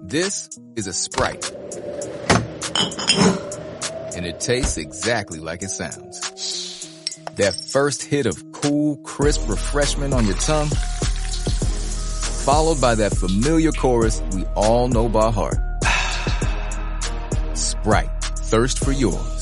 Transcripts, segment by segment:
This is a Sprite. And it tastes exactly like it sounds. That first hit of cool, crisp refreshment on your tongue, followed by that familiar chorus we all know by heart. Sprite, thirst for yours.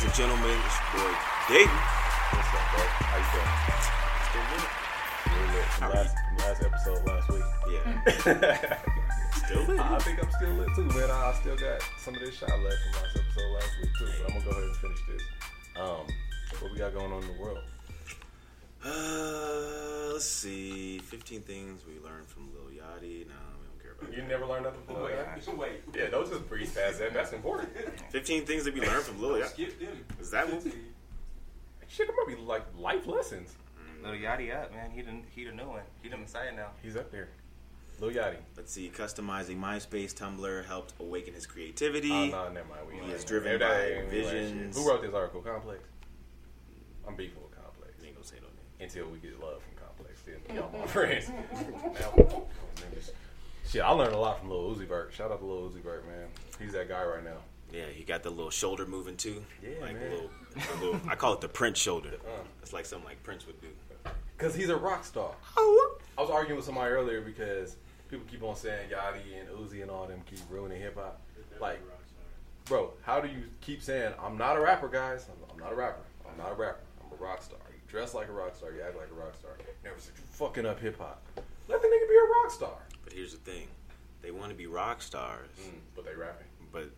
Ladies and gentlemen? It's your boy Dayton. What's up, bro? How you doing? Still lit from How are last, from last episode last week. Yeah. Still lit. I think I'm still lit too, man. I still got some of this shot left from last episode last week too. But I'm gonna go ahead and finish this. Um, what we got going on in the world? Uh, let's see. 15 things we learned from Lil Yachty. No, we don't care about You that. never learned nothing from Lil Yachty? Wait, Yeah, don't just breeze past that. That's important. 15 things that we learned from Lil Yachty. skip them. Is that what? Shit, there might be like life lessons. Mm. Little Yachty up, man. He done, he the new one. He the messiah now. He's up there. Lil Yachty. Let's see. Customizing MySpace Tumblr helped awaken his creativity. Ah, oh, no, never mind. We He is driven that by ain't really like shit. visions. Who wrote this article? Complex. I'm beefing with Complex. Ain't gonna say no name. until we get love from Complex. Then y'all my friends. Now. Shit, I learned a lot from Lil Uzi Vert. Shout out to Lil Uzi Vert, man. He's that guy right now. Yeah, he got the little shoulder moving too. Yeah, like man. A little, a little. I call it the Prince shoulder. Uh. It's like something like Prince would do. Cause he's a rock star. Oh. I was arguing with somebody earlier because people keep on saying Yachty and Uzi and all them keep ruining hip hop. Like, bro, how do you keep saying I'm not a rapper, guys? I'm, I'm not a rapper. I'm not a rapper. I'm a rock star. You dress like a rock star. You act like a rock star. Never said you fucking up hip hop. Let the nigga be a rock star. But here's the thing: they want to be rock stars. But they rapping. but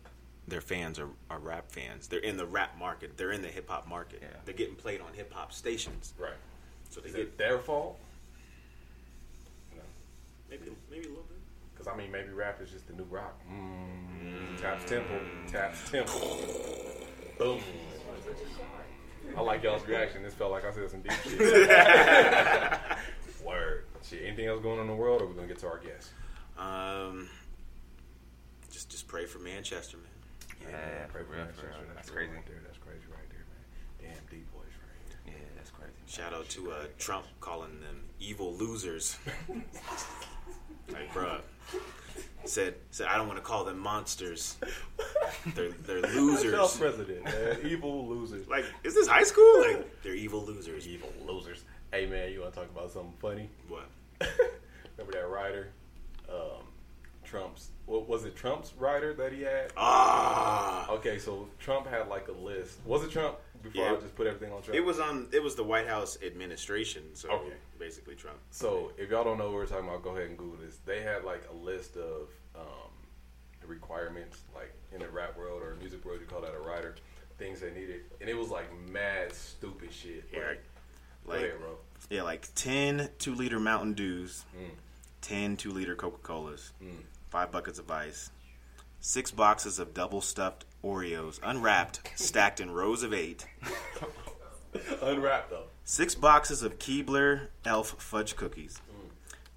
their fans are, are rap fans. They're in the rap market. They're in the hip hop market. Yeah. They're getting played on hip hop stations. Right. So they Is get it their fault? No. maybe maybe a little bit. Because, I mean, maybe rap is just the new rock. Mm. Taps Temple. Taps Temple. Boom. I like y'all's reaction. This felt like I said some deep shit. Word. Shit, anything else going on in the world, or we're going to get to our guest? Um, just just pray for Manchester, man. Yeah, Pray for real, for real. That's crazy. Right there. That's crazy right there, man. Damn, deep voice right here. Yeah, that's crazy. Shout out to uh, Trump calling them evil losers. like, bruh. Said said I don't want to call them monsters. They're they're Y'all's president, man. Evil losers. Like, is this high school? Like, they're evil losers. Evil losers. Hey, man, you want to talk about something funny? What? Remember that writer? Um, Trump's. What was it? Trump's writer that he had. Ah. Okay, so Trump had like a list. Was it Trump? Before Yeah. I just put everything on Trump. It was on. It was the White House administration. So Okay. basically, Trump. So if y'all don't know what we're talking about, go ahead and Google this. They had like a list of um, requirements, like in the rap world or music world, you call that a writer. Things they needed, and it was like mad stupid shit. Yeah, Like, ahead, bro. yeah, like 10 2 liter Mountain Dews, Mm. 10 2 liter Coca Colas, Mm. Five buckets of ice, six boxes of double stuffed Oreos, unwrapped, stacked in rows of eight, Unwrapped though. six boxes of Keebler Elf fudge cookies,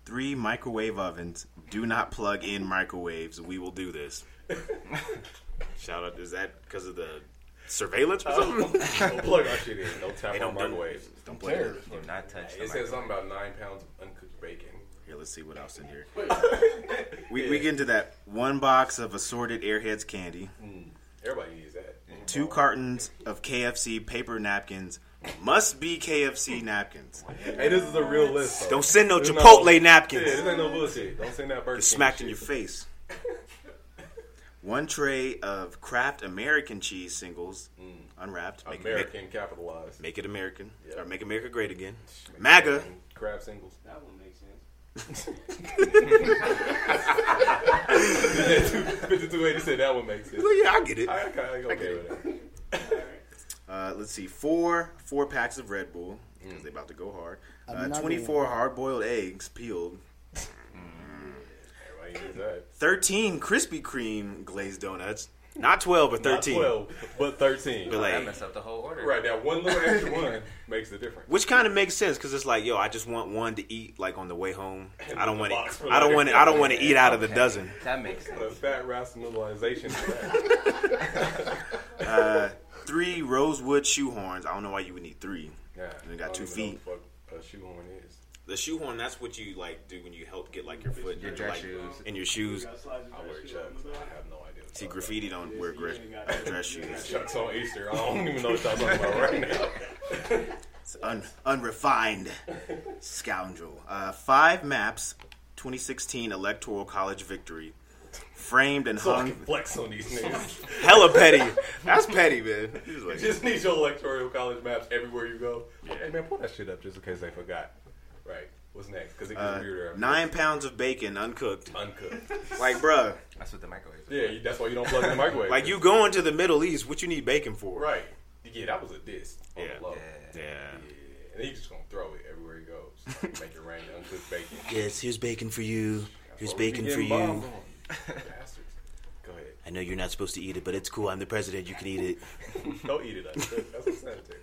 three microwave ovens. Do not plug in microwaves. We will do this. Shout out. Is that because of the surveillance or oh. something? don't plug our shit in. Don't tap Hey, our don't- don't- microwaves. don't play it. Do not touch It the says something about nine pounds of uncooked bacon. Here, let's see what else in here. We, we get into that one box of assorted Airheads candy, hmm. Everybody needs that. two cartons of KFC paper napkins. Must be KFC napkins. Hey, this is a real list. Though. Don't send no This Chipotle not- napkins. Yeah, this ain't no bullshit. Don't send that Burger Get King smacked in shit. your face. One tray of Kraft American cheese singles, hmm. unwrapped. Make, it, American capitalized. make, make it American. Yeah. Or make America great again. MAGA. Kraft singles. That one makes sense. 5280 said that one makes sense. Well, yeah, I get it. I, I, I, okay get it. Uh, let's see, four four packs of Red Bull because they're about to go hard. Uh, Twenty four hard boiled eggs peeled. Everybody Exactly. 13 Krispy Kreme glazed donuts. Not 12, but 13. Not 13. 12, but 13. But That like, messed up the whole order. right now, one little extra one makes the difference. which kind of makes sense because it's like, yo, I just want one to eat like on the way home. And I don't want box to. I don't want. it. I don't want to eat out of the dozen. That makes sense. The fat rationalization. of that. Uh, three rosewood shoehorns. I don't know why you would need three. Yeah, And it got two even know feet. what the fuck a shoehorn is. The shoehorn. That's what you like do when you help get like your foot, Your dress like, shoes. in your shoes. I wear chucks. I have no idea. See, graffiti don't wear gre- dress shoes. Chucks on Easter. I don't even know what y'all talking about right now. It's un- unrefined scoundrel. Uh, five maps. 2016 Electoral College victory. Framed and So I hung. can flex on these niggas. Hella petty. That's petty, man. He's You like, just need your electoral college maps everywhere you go. Hey man, pull that shit up just in case they forgot. Right. What's next? Because it gets uh, weirder. after nine pounds of bacon uncooked. uncooked. Like, bruh, That's what the microwave is. Yeah, you- that's why you don't plug in the microwave. like you going to the Middle East, what you need bacon for? Right. Yeah, that was a diss. On Yeah. The low. Yeah. Yeah. Yeah. And he's just gonna throw it everywhere he goes. Like, make it rain uncooked bacon. Yes, here's bacon for you. Here's What we bacon for getting you. on. Bastards. Go ahead. I know you're not supposed to eat it, but it's cool. I'm the president. You can eat it. Don't eat it. Uncooked. That's unsanitary.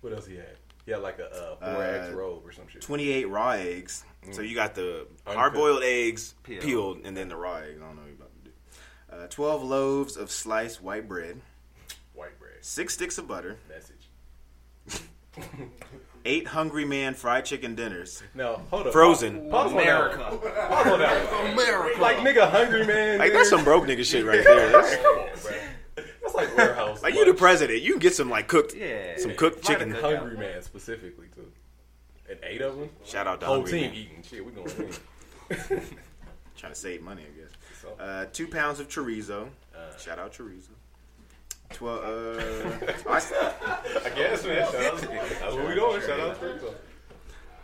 What else he had? He had like a uh, four eggs Uh, robe or some shit. 28 raw eggs. So you got the hard boiled eggs Peeled. peeled. and then the raw eggs. I don't know what you're about to do. Uh, 12 loaves of sliced white bread, White bread. six sticks of butter, Message. eight Hungry Man fried chicken dinners. No, hold up. Frozen. Pause, pause America. On that. Pause on that. America. Like nigga, hungry man. Like, that's some broke nigga shit right there. That's, Come on, bro. That's like warehouse. like, you the president. You can get some, like, cooked, Yeah. some cooked Might chicken. have Hungry man specifically too. And eight of them. Shout out to Whole Hungry team Man. eating shit. We going in. Trying to save money, I guess. So. Uh, two pounds of chorizo. Uh. Shout out chorizo. Twelve. Uh, I, I guess man. Shout out. That's what we doing. Shout out to Rizzo.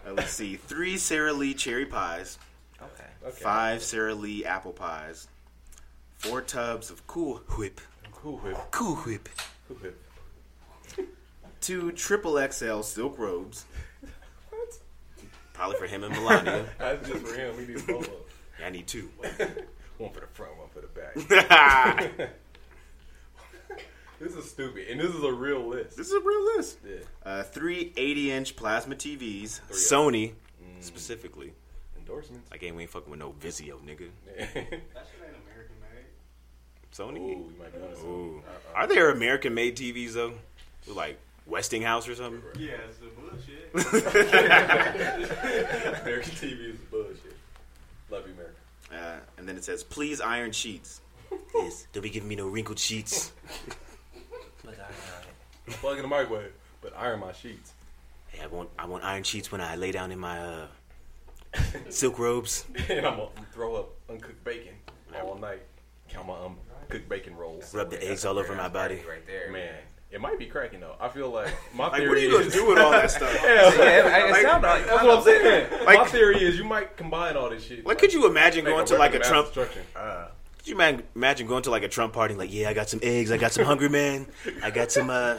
uh, let's see. Three Sara Lee cherry pies. Okay. Okay. Five Sara Lee apple pies. Four tubs of Cool Whip. Cool whip. Cool Whip. Cool whip. Two triple XL silk robes. What? Probably for him and Melania. That's just for him. He needs both of them. I need two. One for the front, one for the back. this is stupid, and this is a real list. This is a real list. Yeah. Uh, three 80 inch plasma TVs. Three of Sony, specifically. Endorsements. Like, ain't we ain't fucking with no Vizio, nigga. Yeah. That shit ain't American made. Sony? Ooh, we might be on. Ooh. Uh-uh. Are there American made TVs, though? Like Westinghouse or something? Yeah, it's the bullshit. American TV is bullshit. Love you, America. Uh, and then it says, please iron sheets. yes. Don't be giving me no wrinkled sheets. But I, uh, Plug in the microwave, but iron my sheets. Hey, I want I want iron sheets when I lay down in my uh, silk robes. and I'm gonna throw up uncooked bacon all night. Count my uncooked bacon rolls. Rub the eggs all over my body. right there, Man, it might be cracking though. I feel like my Like, theory what are you gonna is, do with all that stuff? Yeah, Yeah, it, it like that's what I'm saying. my Like- theory is you might combine all this shit. Like, could you imagine going to like a Trump? Uh, Could you man, imagine going to like a Trump party? Like, yeah, I got some eggs. I got some Hungry Man. I got some. uh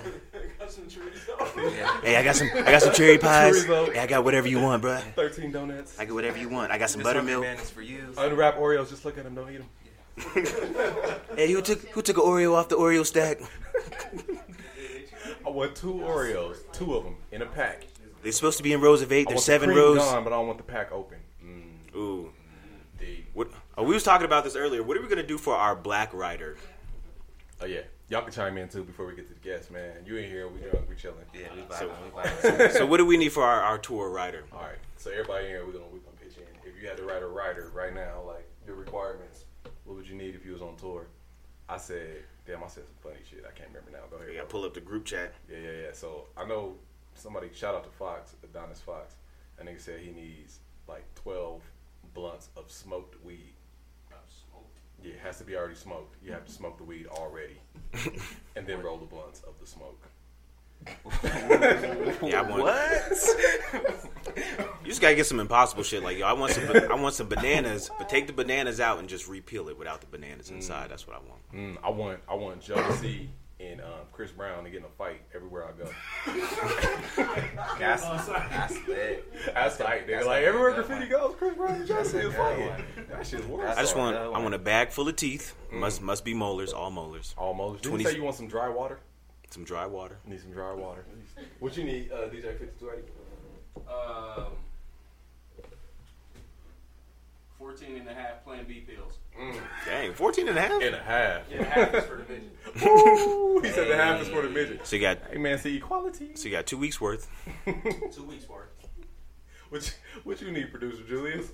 Got some yeah. Hey, I got some. I got some cherry pies. Chorizo. Hey, I got whatever you want, bruh. Thirteen donuts. I got whatever you want. I got some This Hungry buttermilk. Man is for you. Unwrap Oreos. Just look at them. Don't eat them. Hey, who took who took an Oreo off the Oreo stack? I want two Oreos, two of them in a pack. They're supposed to be in rows of eight. I There's want seven the cream rows. gone, but I don't want the pack open. Mm, Ooh. indeed. What? Oh, we was talking about this earlier. What are we gonna do for our Black Rider? Oh yeah, y'all can chime in too before we get to the guests, man. You in here. We drunk. We chilling. Yeah, we So- we vibing. So what do we need for our, our tour rider? All right. So everybody in here, we're gonna we're gonna pitch in. If you had to write a rider right now, like your requirements, what would you need if you was on tour? I said, damn, I said some funny shit. I can't remember now. Go ahead. We pull up the group chat. Yeah, yeah, yeah. So I know somebody. Shout out to Fox, Adonis Fox. That nigga said he needs like twelve blunts of smoked weed. Smoked. Yeah, it has to be already smoked. You have to smoke the weed already, and then roll the blunts of the smoke. Yeah, I want. You just gotta get some impossible shit. Like yo, I want some. I want some bananas, but take the bananas out and just repeel it without the bananas inside. That's what I want. Mm, I want I want Joe C and um, Chris Brown to get in a fight everywhere I go. That's, that's lit. That's tight, nigga. Like everywhere graffiti one. goes, Chris Brown and Joe That's C a is fighting. one. That shit's worse. I just want I want a bag full of teeth. Must must be molars, all molars. almost. Did 20 you say you want some dry water? Some dry water. Need some dry water. What you need, uh, DJ Fifty Two Eighty? Um, 14 and a half Plan B pills. Dang, 14 and a half? And a half. Yeah, half is for the midget. Ooh, he said the half is for the midget. So you got Hey man, see equality. so you got two weeks worth. Two weeks worth. What you, what you need, producer Julius?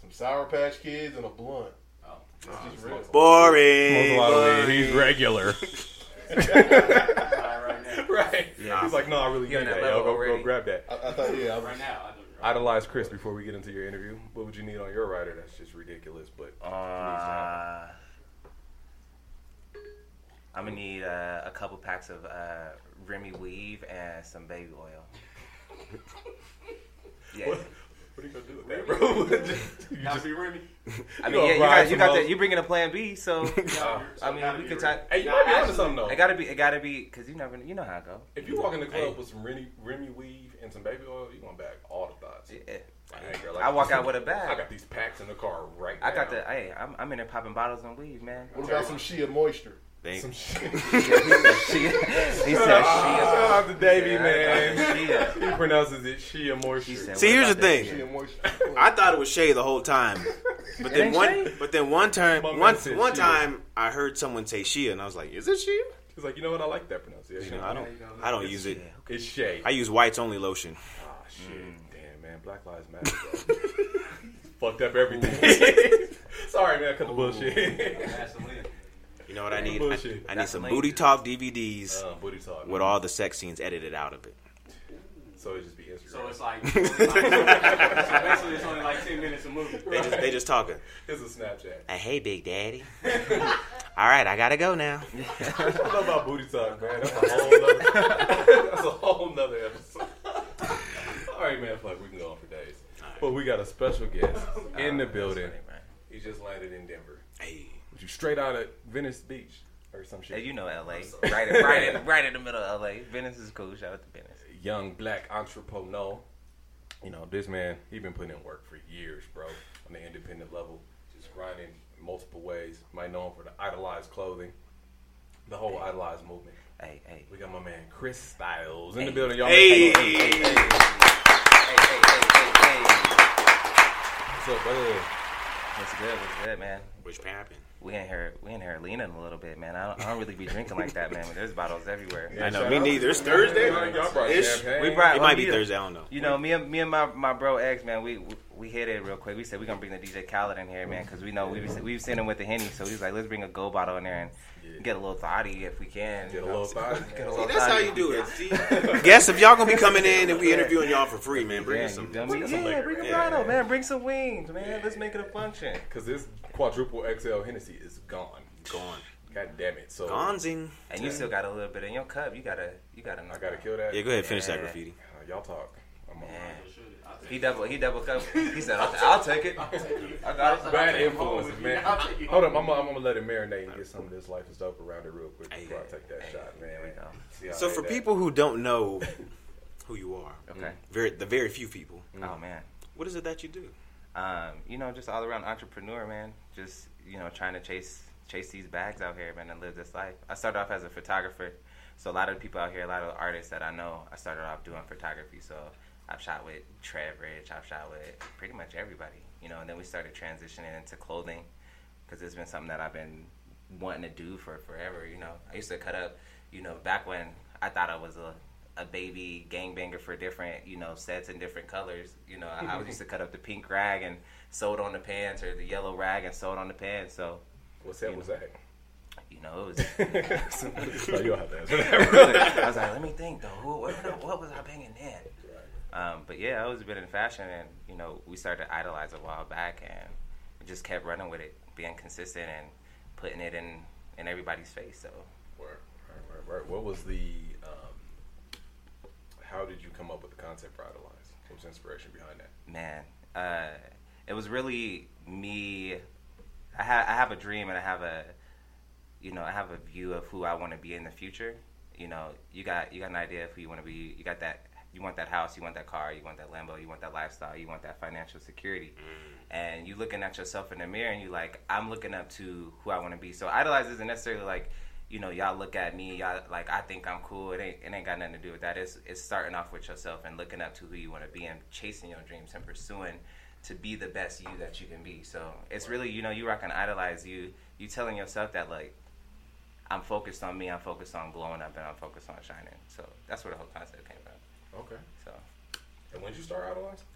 Some Sour Patch Kids and a blunt. Oh. That's just real. Boring. boring. He's regular. All right now. right. Yeah. He's like, no, I really You're need on that. that Yo, level go, go grab that. I, I thought, yeah, I was, Right now, I. Idolize Chris before we get into your interview. What would you need on your rider? That's just ridiculous, but Uh, I'm gonna need uh, a couple packs of uh, Remy Weave and some baby oil. Yeah, what, what are you gonna do with that, bro? you just, be Remy. I mean, gonna yeah, you got you got that. You bringing a Plan B, so I mean, we could talk. hey, you Nah, might be onto something though. It gotta be. It gotta be because you never. You know how it go. if you walk in the club Hey. with some Remy, Remy weave and some baby oil, you going back all the thoughts. Yeah. Hey, girl, I walk out with a bag. I got these packs in the car right I now. got the. Hey, I'm, I'm in there popping bottles and weave, man. what about some Shea Moisture? They- some shit. he said she. He said Shout out to Davey, Yeah, man. she. He pronounces it Shea Moisture. She said, See, here's the thing. Shea shit? Moisture. I thought it was Shay the whole time, but then one, Shay? but then one time, My one one Shea. time, I heard someone say Shia, and I was like, "Is it Shia?" He's like, you know what? I like that pronunciation. You know, I don't, I don't use it. It's Shay. I use whites only lotion. Ah, shit. Mm. Damn, man. Black Lives Matter. Fucked up everything. Sorry, man. Cut the bullshit. Vaseline. You know what I need? I, I need some booty talk DVDs uh, booty talk. with all the sex scenes edited out of it. So it just be Instagram. So it's like, so basically, it's only like 10 minutes a movie. They just they just talking. it's a Snapchat. Uh, hey, Big Daddy. all right, I gotta go now. I don't know about booty talk, man. That's a whole nother, that's a whole nother episode. All right, man. Fuck, we can go on for days. But we got a special guest in the building. Funny, man. He just landed in Denver. Hey, Was you straight out of Venice Beach or some shit? Hey, you know LA, right, in, right, in, right in the middle of LA. Venice is cool. Shout out to Venice. young black entrepreneur. You know, this man, he been putting in work for years, bro, on the independent level, just grinding in multiple ways. Might know him for the idolized clothing, the whole idolized movement. Hey, hey, We got my man Chris Styles in the building, y'all. Hey. Hey, hey, hey. hey, hey, hey, hey, hey. What's up, brother? What's good? What's good, man? which happened? We in here, we in here leaning a little bit, man. I don't, I don't really be drinking like that, man. But there's bottles everywhere. I know. shout Me neither. It's Thursday. Y'all brought Ish. champagne. We brought- It well, might be yeah. Thursday. I don't know. You know, me and me and my, my bro X, man, we we hit it real quick. We said we're gonna bring the DJ Khaled in here, man, because we know we was we've seen him with the henny, so he's like, let's bring a gold bottle in there and get a little thotty if we can. Get a little thought. Get a See, little that's how you do it. See, guess if y'all gonna be coming in and we interviewing y'all for free, man, bring Yeah, some. dummy. bring us some Yeah, liquor. bring a Yeah. bottle, man. Bring some wings, man. Let's make it a function. Because this quadruple XL Hennessy is gone. Gone. God damn it. So Gonzing. And you still got a little bit in your cup. You gotta, you gotta. I gotta kill that. Yeah, go ahead. Finish that graffiti. Uh, y'all talk. I'm on. Man. Should it? I'll take He it. double, he double cup. He said, "I'll, I'll take it. I got it." Bad I'll take it influences, home. man. I'll take it Hold up, home. I'm, gonna- I'm gonna let it marinate and get some of this life is dope around it real quick before I Hey, take that hey, shot, man. there. See So for that. people who don't know who you are, Okay. very the very few people, Oh man. what is it that you do? Um, you know, just all around entrepreneur, man. Just you know, trying to chase chase these bags out here, man, and live this life. I started off as a photographer, so a lot of the people out here, a lot of the artists that I know, I started off doing photography. So I've shot with Trev Rich, I've shot with pretty much everybody, you know. And then we started transitioning into clothing because it's been something that I've been wanting to do for forever. You know, I used to cut up, you know, back when I thought I was a a baby gangbanger for different, you know, sets and different colors. You know, I, I used to cut up the pink rag and sew it on the pants, or the yellow rag and sew it on the pants. So, What's that? Was that? you know, it was. oh, you'll have to answer that. I was like, let me think though. Who, what, what was I banging then? Um, but yeah, I always been in fashion, and you know, we started to idolize a while back, and we just kept running with it, being consistent and putting it in in everybody's face. So Word, word, word, word. What was the? Um, how did you come up with the concept for Idolize? What was the inspiration behind that? man, uh, it was really me. I have I have a dream and I have a, you know, I have a view of who I want to be in the future. You know, you got you got an idea of who you want to be. You got that you want that house, you want that car, you want that Lambo, you want that lifestyle, you want that financial security. Mm. And you looking at yourself in the mirror and you like, I'm looking up to who I want to be. So idolize isn't necessarily like, you know, y'all look at me, y'all like I think I'm cool. It ain't it ain't got nothing to do with that. It's it's starting off with yourself and looking up to who you want to be and chasing your dreams and pursuing to be the best you that you can be. So it's really, you know, you rock and idolize you you telling yourself that like I'm focused on me, I'm focused on glowing up and I'm focused on shining. So that's where the whole concept came from. Okay. So And when did you start idolizing?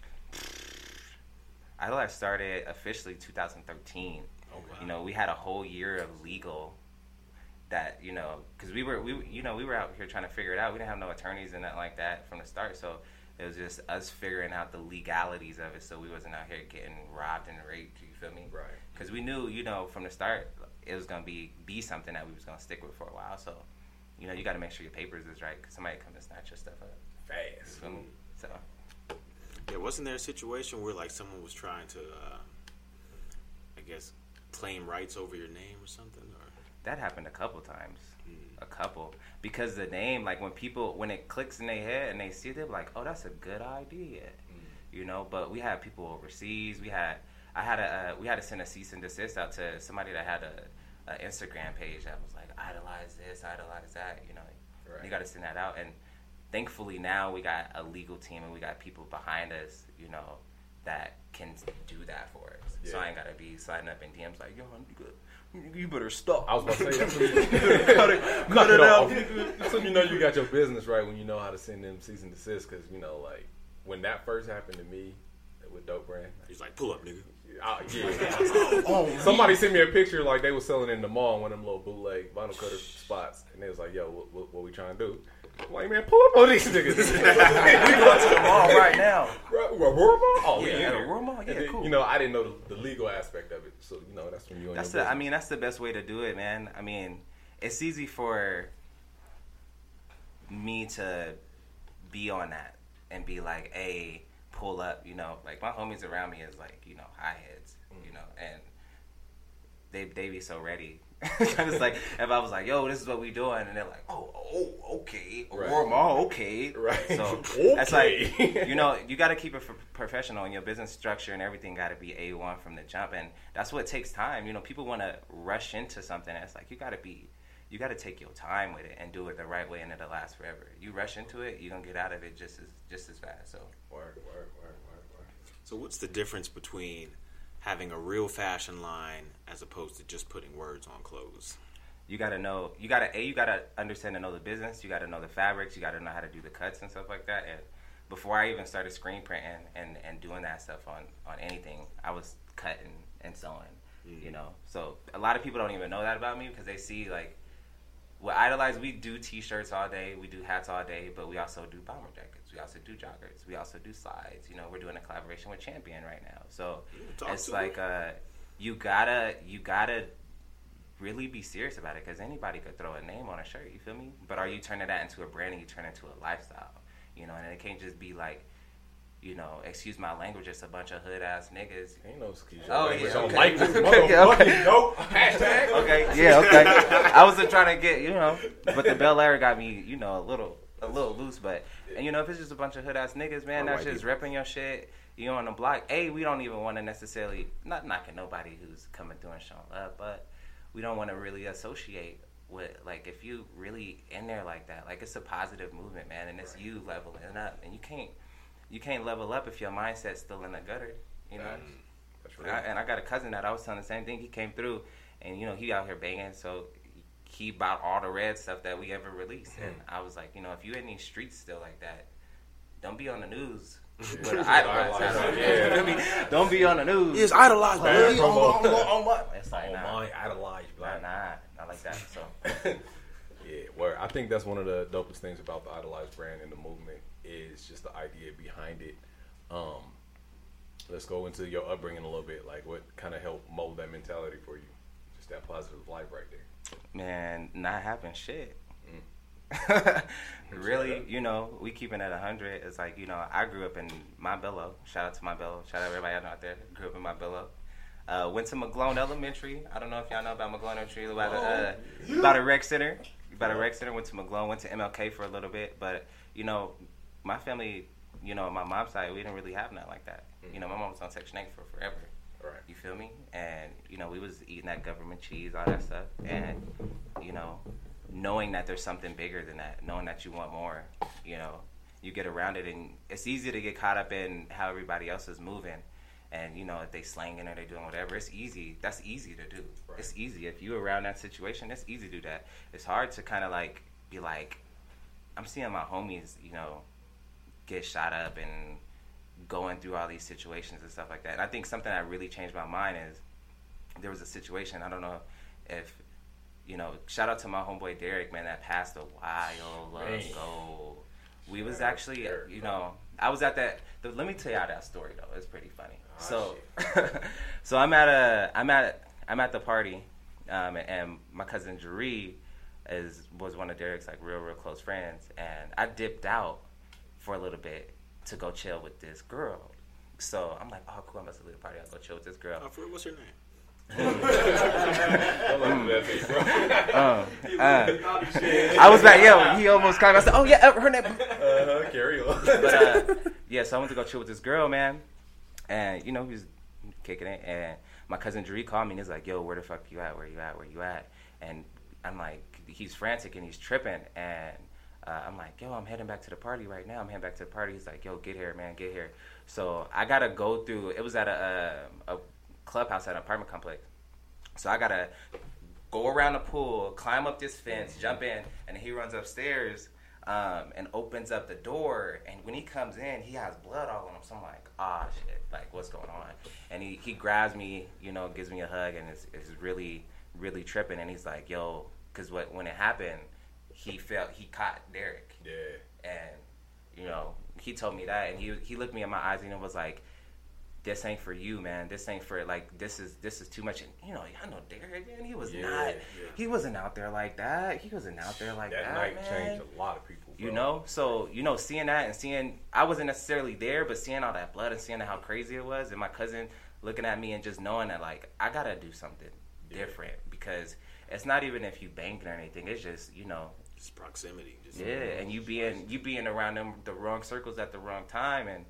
Idolize started officially 2013. Okay. You know, we had a whole year of legal that you know because we were we you know we were out here trying to figure it out. We didn't have no attorneys and nothing like that from the start, so it was just us figuring out the legalities of it. So we wasn't out here getting robbed and raped. You feel me? Right. Because we knew you know from the start it was gonna be be something that we was gonna stick with for a while. So you know you got to make sure your papers is right because somebody come and snatch your stuff up. You Fast. feel me? So Yeah, wasn't there a situation where like someone was trying to, uh, I guess, claim rights over your name or something? Or that happened a couple times. A couple. Because the name, like when people when it clicks in their head and they see it, they're like, Oh, that's a good idea. You know, but we had people overseas. We had I had a uh, we had to send a cease and desist out to somebody that had a, a Instagram page that was like idolize this, idolize that, you know. Right. You gotta send that out and thankfully now we got a legal team and we got people behind us, you know, that can do that for us. So I ain't gotta be sliding up in DMs like, yo, nigga, you better stop. I was about to say that's when you cut it, cut it out. That's when you know you got your business right when you know how to send them cease and desist. Because you know, like when that first happened to me with Dope Brand, he's like, pull up, nigga. I, oh, oh, yeah. Somebody sent me a picture like they was selling in the mall, one of them little bootleg vinyl cutter spots, and they was like, "Yo, what, what, what we trying to do?" I'm like, man, pull up on these niggas. we going to the mall right now. Right, what, Roar Mall? Oh, Yeah, we in at a there. Mall? Yeah, then, cool. You know, I didn't know the, the legal aspect of it, so you know that's when you. That's the. I mean, that's the best way to do it, man. I mean, it's easy for me to be on that and be like, "Hey, pull up." You know, like my homies around me is like, you know, high heads. Mm. You know, and they they be so ready. it's like if I was like, "Yo, this is what we doing," and they're like, "Oh, oh, okay, Right. Roar Mall, okay." Right. So Okay. that's like you know you got to keep it professional and your business structure and everything got to be a one from the jump and that's what takes time you know people want to rush into something and it's like you got to be you got to take your time with it and do it the right way and it'll last forever you rush into it you're gonna get out of it just as just as fast so Word, word, word, word, word. So what's the difference between having a real fashion line as opposed to just putting words on clothes? you got to know you got to a you got to understand and know the business you got to know the fabrics you got to know how to do the cuts and stuff like that. And before i even started screen printing and and doing that stuff on on anything i was cutting and sewing mm. you know? So a lot of people don't even know that about me because they see like with idolize we do t-shirts all day we do hats all day but we also do bomber jackets we also do joggers we also do slides you know we're doing a collaboration with champion right now so talk it's like uh you gotta you gotta really be serious about it because anybody could throw a name on a shirt. You feel me? But are you turning that into a brand and you turn it into a lifestyle? You know, and it can't just be like, you know, excuse my language, just a bunch of hood ass niggas. Ain't no excuse. Oh, Language yeah, don't okay. like this Okay, yeah, motherfucking okay. dope. Hashtag. Okay, yeah, okay. I wasn't trying to get you know, but the Bel Air got me, you know, a little a little loose. But and you know, if it's just a bunch of hood ass niggas, man, that's just repping your shit. You on the block. A, we don't even want to necessarily not knocking nobody who's coming through and showing up, but we don't want to really associate with like if you really in there like that. Like it's a positive movement, man, and it's you leveling up, and you can't you can't level up if your mindset's still in the gutter. You know. Facts. That's And I, and I got a cousin that I was telling the same thing. He came through, and you know he out here banging, so he bought all the red stuff that we ever released. And I was like, you know, if you in these streets still like that, don't be on the news. With an idolize hat on. Yeah. You feel me? Don't be on the news. It's idolized, Bad man. promo. on, on, on what? It's like Oh nah, my, idolize nah, nah, not like that. So Yeah, where I think that's one of the dopest things about the idolized brand and the movement is just the idea behind it. Um, let's go into your upbringing a little bit. Like, what kind of helped mold that mentality for you? Just that positive life right there. Man, not having shit. Mm. really, you know, we keeping at a hundred. It's like you know, I grew up in Montbello. Shout out to Montbello. Shout out everybody out there. Grew up in Montbello. Uh, went to McGlone Elementary. I don't know if y'all know about McGlone Elementary. About a, uh, about a rec center. About a rec center. Went to McGlone. Went to MLK for a little bit. But you know, my family, you know, my mom's side, we didn't really have nothing like that. You know, my mom was on Section 8 for forever. Right. You feel me? And you know, we was eating that government cheese, all that stuff, and you know, knowing that there's something bigger than that, knowing that you want more, you know, you get around it, and it's easy to get caught up in how everybody else is moving, and you know, if they slanging or they doing whatever, it's easy. That's easy to do. Right. It's easy if you around that situation. It's easy to do that. It's hard to kind of like be like, I'm seeing my homies, you know, get shot up and going through all these situations and stuff like that. And I think something that really changed my mind is there was a situation. I don't know if you know. Shout out to my homeboy Derek, man, that passed a while ago. We was actually, you know, I was at that. The, let me tell y'all that story though. It's pretty funny. Ah, so, so I'm at a, I'm at, I'm at the party, um, and my cousin Jaree is was one of Derek's like real, real close friends, and I dipped out for a little bit to go chill with this girl. So I'm like, oh, cool, I'm about to leave the party. I'll go chill with this girl. Oh, for, what's her name? Don't let him do that to you. Uh, uh, I was back, yo. He almost caught me. I said, "Oh yeah, uh, her name." Uh-huh, carry on. But uh, yeah, so I went to go chill with this girl, man, and you know he was kicking it, and my cousin Dree called me and he's like, "Yo, where the fuck you at? Where you at? Where you at?" And I'm like, he's frantic and he's tripping, and uh, I'm like, "Yo, I'm heading back to the party right now. I'm heading back to the party." He's like, "Yo, get here, man, get here." So I gotta go through. It was at a a, a clubhouse at an apartment complex, so I gotta go around the pool, climb up this fence, jump in, and he runs upstairs um, and opens up the door. And when he comes in, he has blood all on him. So I'm like, ah, shit, like what's going on? And he, he grabs me, you know, gives me a hug, and it's, it's really, really tripping. And he's like, yo, because what when it happened, he felt he caught Derek, yeah. and you know, he told me that, and he he looked me in my eyes and was like. This ain't for you, man. This ain't for like this is this is too much. And you know, I know Derek, man. He was Yeah, not. yeah. He wasn't out there like that. He wasn't out there like That that. night man. changed a lot of people. Bro. You know, so you know, seeing that and seeing, I wasn't necessarily there, but seeing all that blood and seeing how crazy it was, and my cousin looking at me and just knowing that like I gotta do something Yeah. different because it's not even if you banged or anything. It's just you know, Just proximity. Just yeah, and you being you being around them the wrong circles at the wrong time, and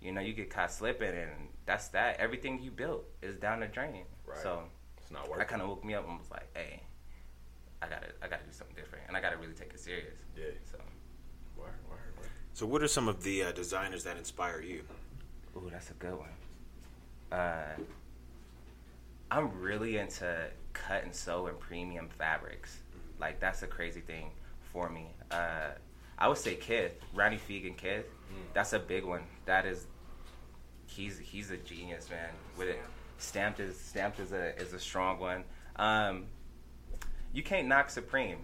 you know you get caught slipping, and that's that. Everything you built is down the drain. Right. So It's not that working. kind of woke me up and was like, hey, I gotta I gotta do something different, and I gotta really take it serious. Yeah. So. Word, word, word. So, what are some of the uh, designers that inspire you? Ooh, that's a good one. Uh, I'm really into cut and sew and premium fabrics. Like that's a crazy thing for me. Uh, I would say Kith, Ronnie Fieg Kith. That's a big one. That is, he's he's a genius, man. With it, Stampd is Stampd is a is a strong one. Um, you can't knock Supreme.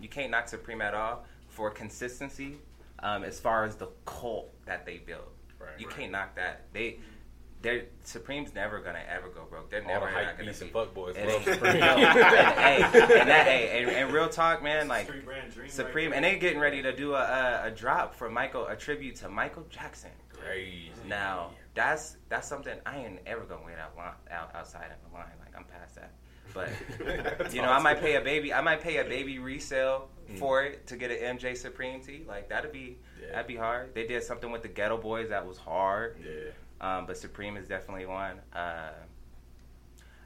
You can't knock Supreme at all for consistency. Um, as far as the cult that they built, Right, you right. can't knock that. They, they're Supreme's never gonna ever go broke. They're All never the not hype gonna beasts be. and fuckboys It love Supreme. and, hey, and that, hey, and, and real talk, man, like brand Supreme, right and they're getting ready to do a, a, a drop for Michael, a tribute to Michael Jackson. Crazy. Now that's that's something I ain't ever gonna wait out, line, out outside of the line. Like I'm past that. But you know, I might pay a baby. I might pay a baby resale hmm. for it to get an MJ Supreme tee. Like that'd be Yeah. that'd be hard. They did something with the Geto Boys that was hard. Yeah. Um, but Supreme is definitely one. Uh,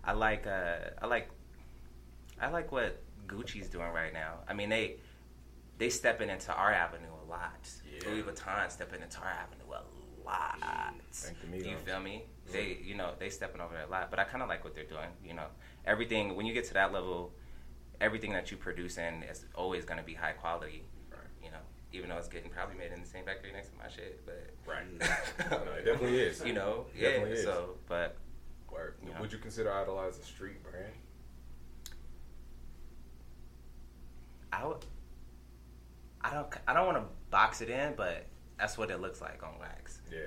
I like uh, I like I like what Gucci's doing right now. I mean they they stepping into our avenue a lot. Yeah. Louis Vuitton stepping into our avenue a lot. Do you feel me? They you know they stepping over there a lot. But I kind of like what they're doing. You know everything when you get to that level, everything that you produce in is always going to be high quality. Right. You know even though it's getting probably made in the same factory next to my shit, but Right. no, it definitely is. you know, It yeah. definitely is. So, but Word. Yeah. Would you consider idolize a street brand? I would, I don't, I don't want to box it in, but that's what it looks like on wax. Yeah.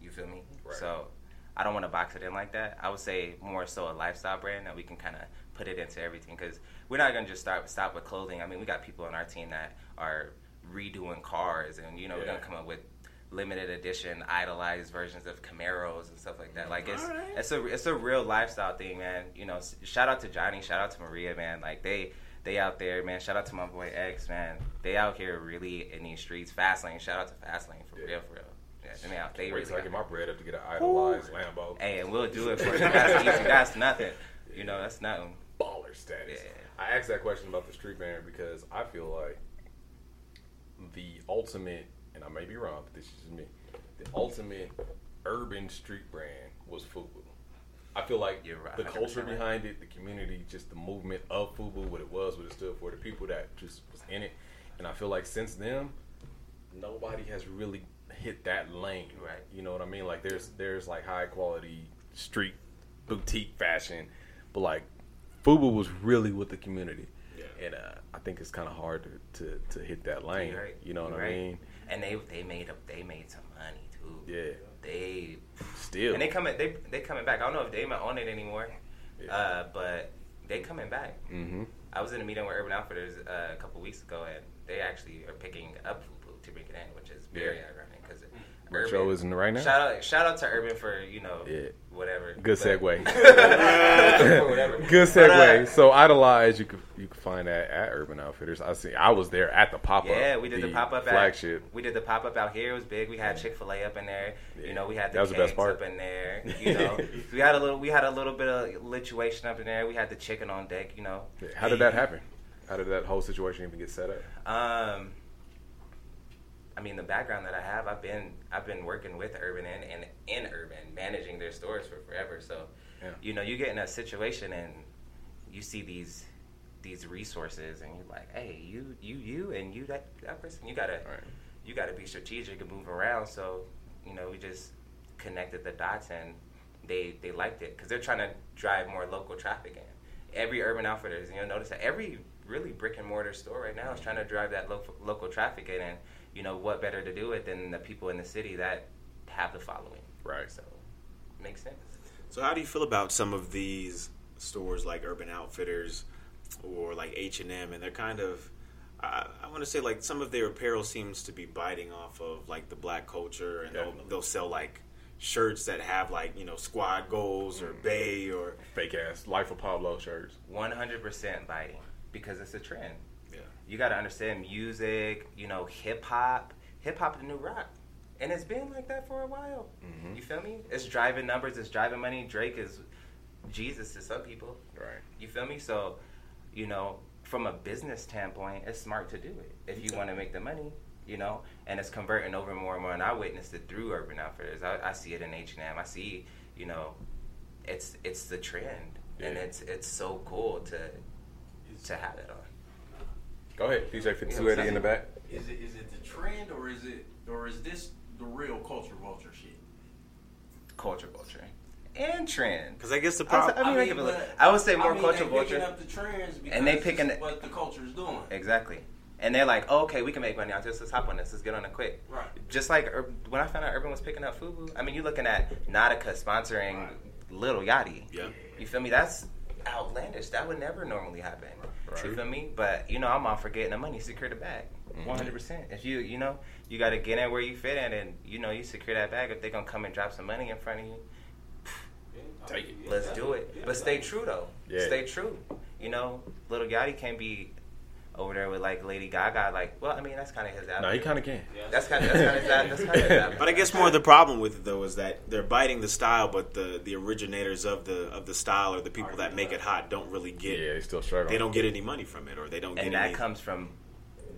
You feel me? Right. So, I don't want to box it in like that. I would say more so a lifestyle brand that we can kind of put it into everything because we're not gonna just start stop with clothing. I mean, we got people on our team that are redoing cars, and you know, we're Yeah. gonna come up with limited edition, idolized versions of Camaros and stuff like that. Like it's Alright. it's a it's a real lifestyle thing, man. You know, shout out to Johnny, shout out to Maria, man. Like they they out there, man. Shout out to my boy X, man. They out here really in these streets. Fast lane. Shout out to Fast lane for Yeah. real, for real. Yeah, they out. They really I get my bread up to get an idolized Lambo. Hey, and we'll do it for you. That's easy. That's nothing. You know, that's nothing. baller status. Yeah. I asked that question about the street banner because I feel like the ultimate, and I may be wrong, but this is just me. The ultimate urban street brand was Fubu. I feel like You're right, the culture behind it, the community, just the movement of Fubu, what it was, what it stood for, the people that just was in it, and I feel like since then, nobody has really hit that lane. Right. You know what I mean? Like there's there's like high quality street boutique fashion, but like Fubu was really with the community. And uh, I think it's kind of hard to, to, to hit that lane. Right. You know what I right. mean? And they they made up they made some money too. Yeah. They Still. and they coming they they coming back. I don't know if they own it anymore, Yeah. uh, but they coming back. mm-hmm. I was in a meeting with Urban Outfitters uh, a couple weeks ago, and they actually are picking up Fubu to bring it in, which is very Yeah. ironic What show is in right now? Shout out, shout out to Urban for you know Yeah. whatever. Good But- segue. whatever. Good But, segue. uh, so idolize you could you can find that at Urban Outfitters. I see. I was there at the pop up. Yeah, we did the, pop up flagship. At, we did the pop up out here. It was big. We had Chick Fil A up in there. Yeah. You know, we had the That was the best cakes part. up in there. You know, we had a little. We had a little bit of lituation up in there. We had the chicken on deck. You know. Yeah. How did that happen? How did that whole situation even get set up? Um, I mean, the background that I have, I've been I've been working with Urban and, and in Urban, managing their stores for forever. So, Yeah. you know, you get in a situation and you see these these resources, and you're like, hey, you you you and you that that person, you gotta Right. you gotta be strategic and move around. So, you know, we just connected the dots and they they liked it because they're trying to drive more local traffic in. Every urban outfitters, you know, notice that every really brick and mortar store right now is trying to drive that local local traffic in, and you know what better to do it than the people in the city that have the following. Right. So, makes sense. So how do you feel about some of these stores like Urban Outfitters or like H and M, and they're kind of I, I want to say like some of their apparel seems to be biting off of like the black culture, and they'll, they'll sell like shirts that have like you know squad goals or mm-hmm. Bay or Fake ass Life of Pablo shirts. One hundred percent biting because it's a trend. Yeah. you got to understand music, you know, hip hop. Hip hop is the new rock. And it's been like that for a while. Mhm. You feel me? It's driving numbers, it's driving money. Drake is Jesus to some people. Right. You feel me? So, you know, from a business standpoint, it's smart to do it if you want to make the money. You know, and it's converting over more and more. And I witnessed it through Urban Outfitters. I, I see it in H and M. I see, you know, it's it's the trend, and it's it's so cool to to have it on. Go ahead, DJ Yeah, Fifty Two Eighty in the back. Is it is it the trend or is it or is this the real culture vulture shit? culture vulture and trend. Because I guess the problem. I mean, I, give a but- I would say more I mean, culture they vulture. picking up the trends because And they picking it's what the culture's doing. Exactly. And they're like, oh, okay, we can make money on this. Let's hop on this. Let's get on it quick. Right. Just like when I found out Urban was picking up Fubu, I mean, you're looking at Nautica sponsoring Little Yachty. Yeah. You feel me? That's outlandish. That would never normally happen. Right. You feel me? But, you know, I'm all for getting the money. Secure the bag. Mm-hmm. 100%. If you, you know, you got to get in where you fit in and, you know, you secure that bag. If they're going to come and drop some money in front of you, Take it. Let's do it. But stay true though. Yeah. Stay true. You know, little Yachty can't be over there with like Lady Gaga. Like, well, I mean, that's kind of his. No, he kind of can. That's kind of that's kind of. That's kind of his. But I guess more the problem with it though is that they're biting the style, but the the originators of the of the style or the people that make it hot don't really get. Yeah, they still struggle. They don't get any money from it, or they don't and get that any. comes from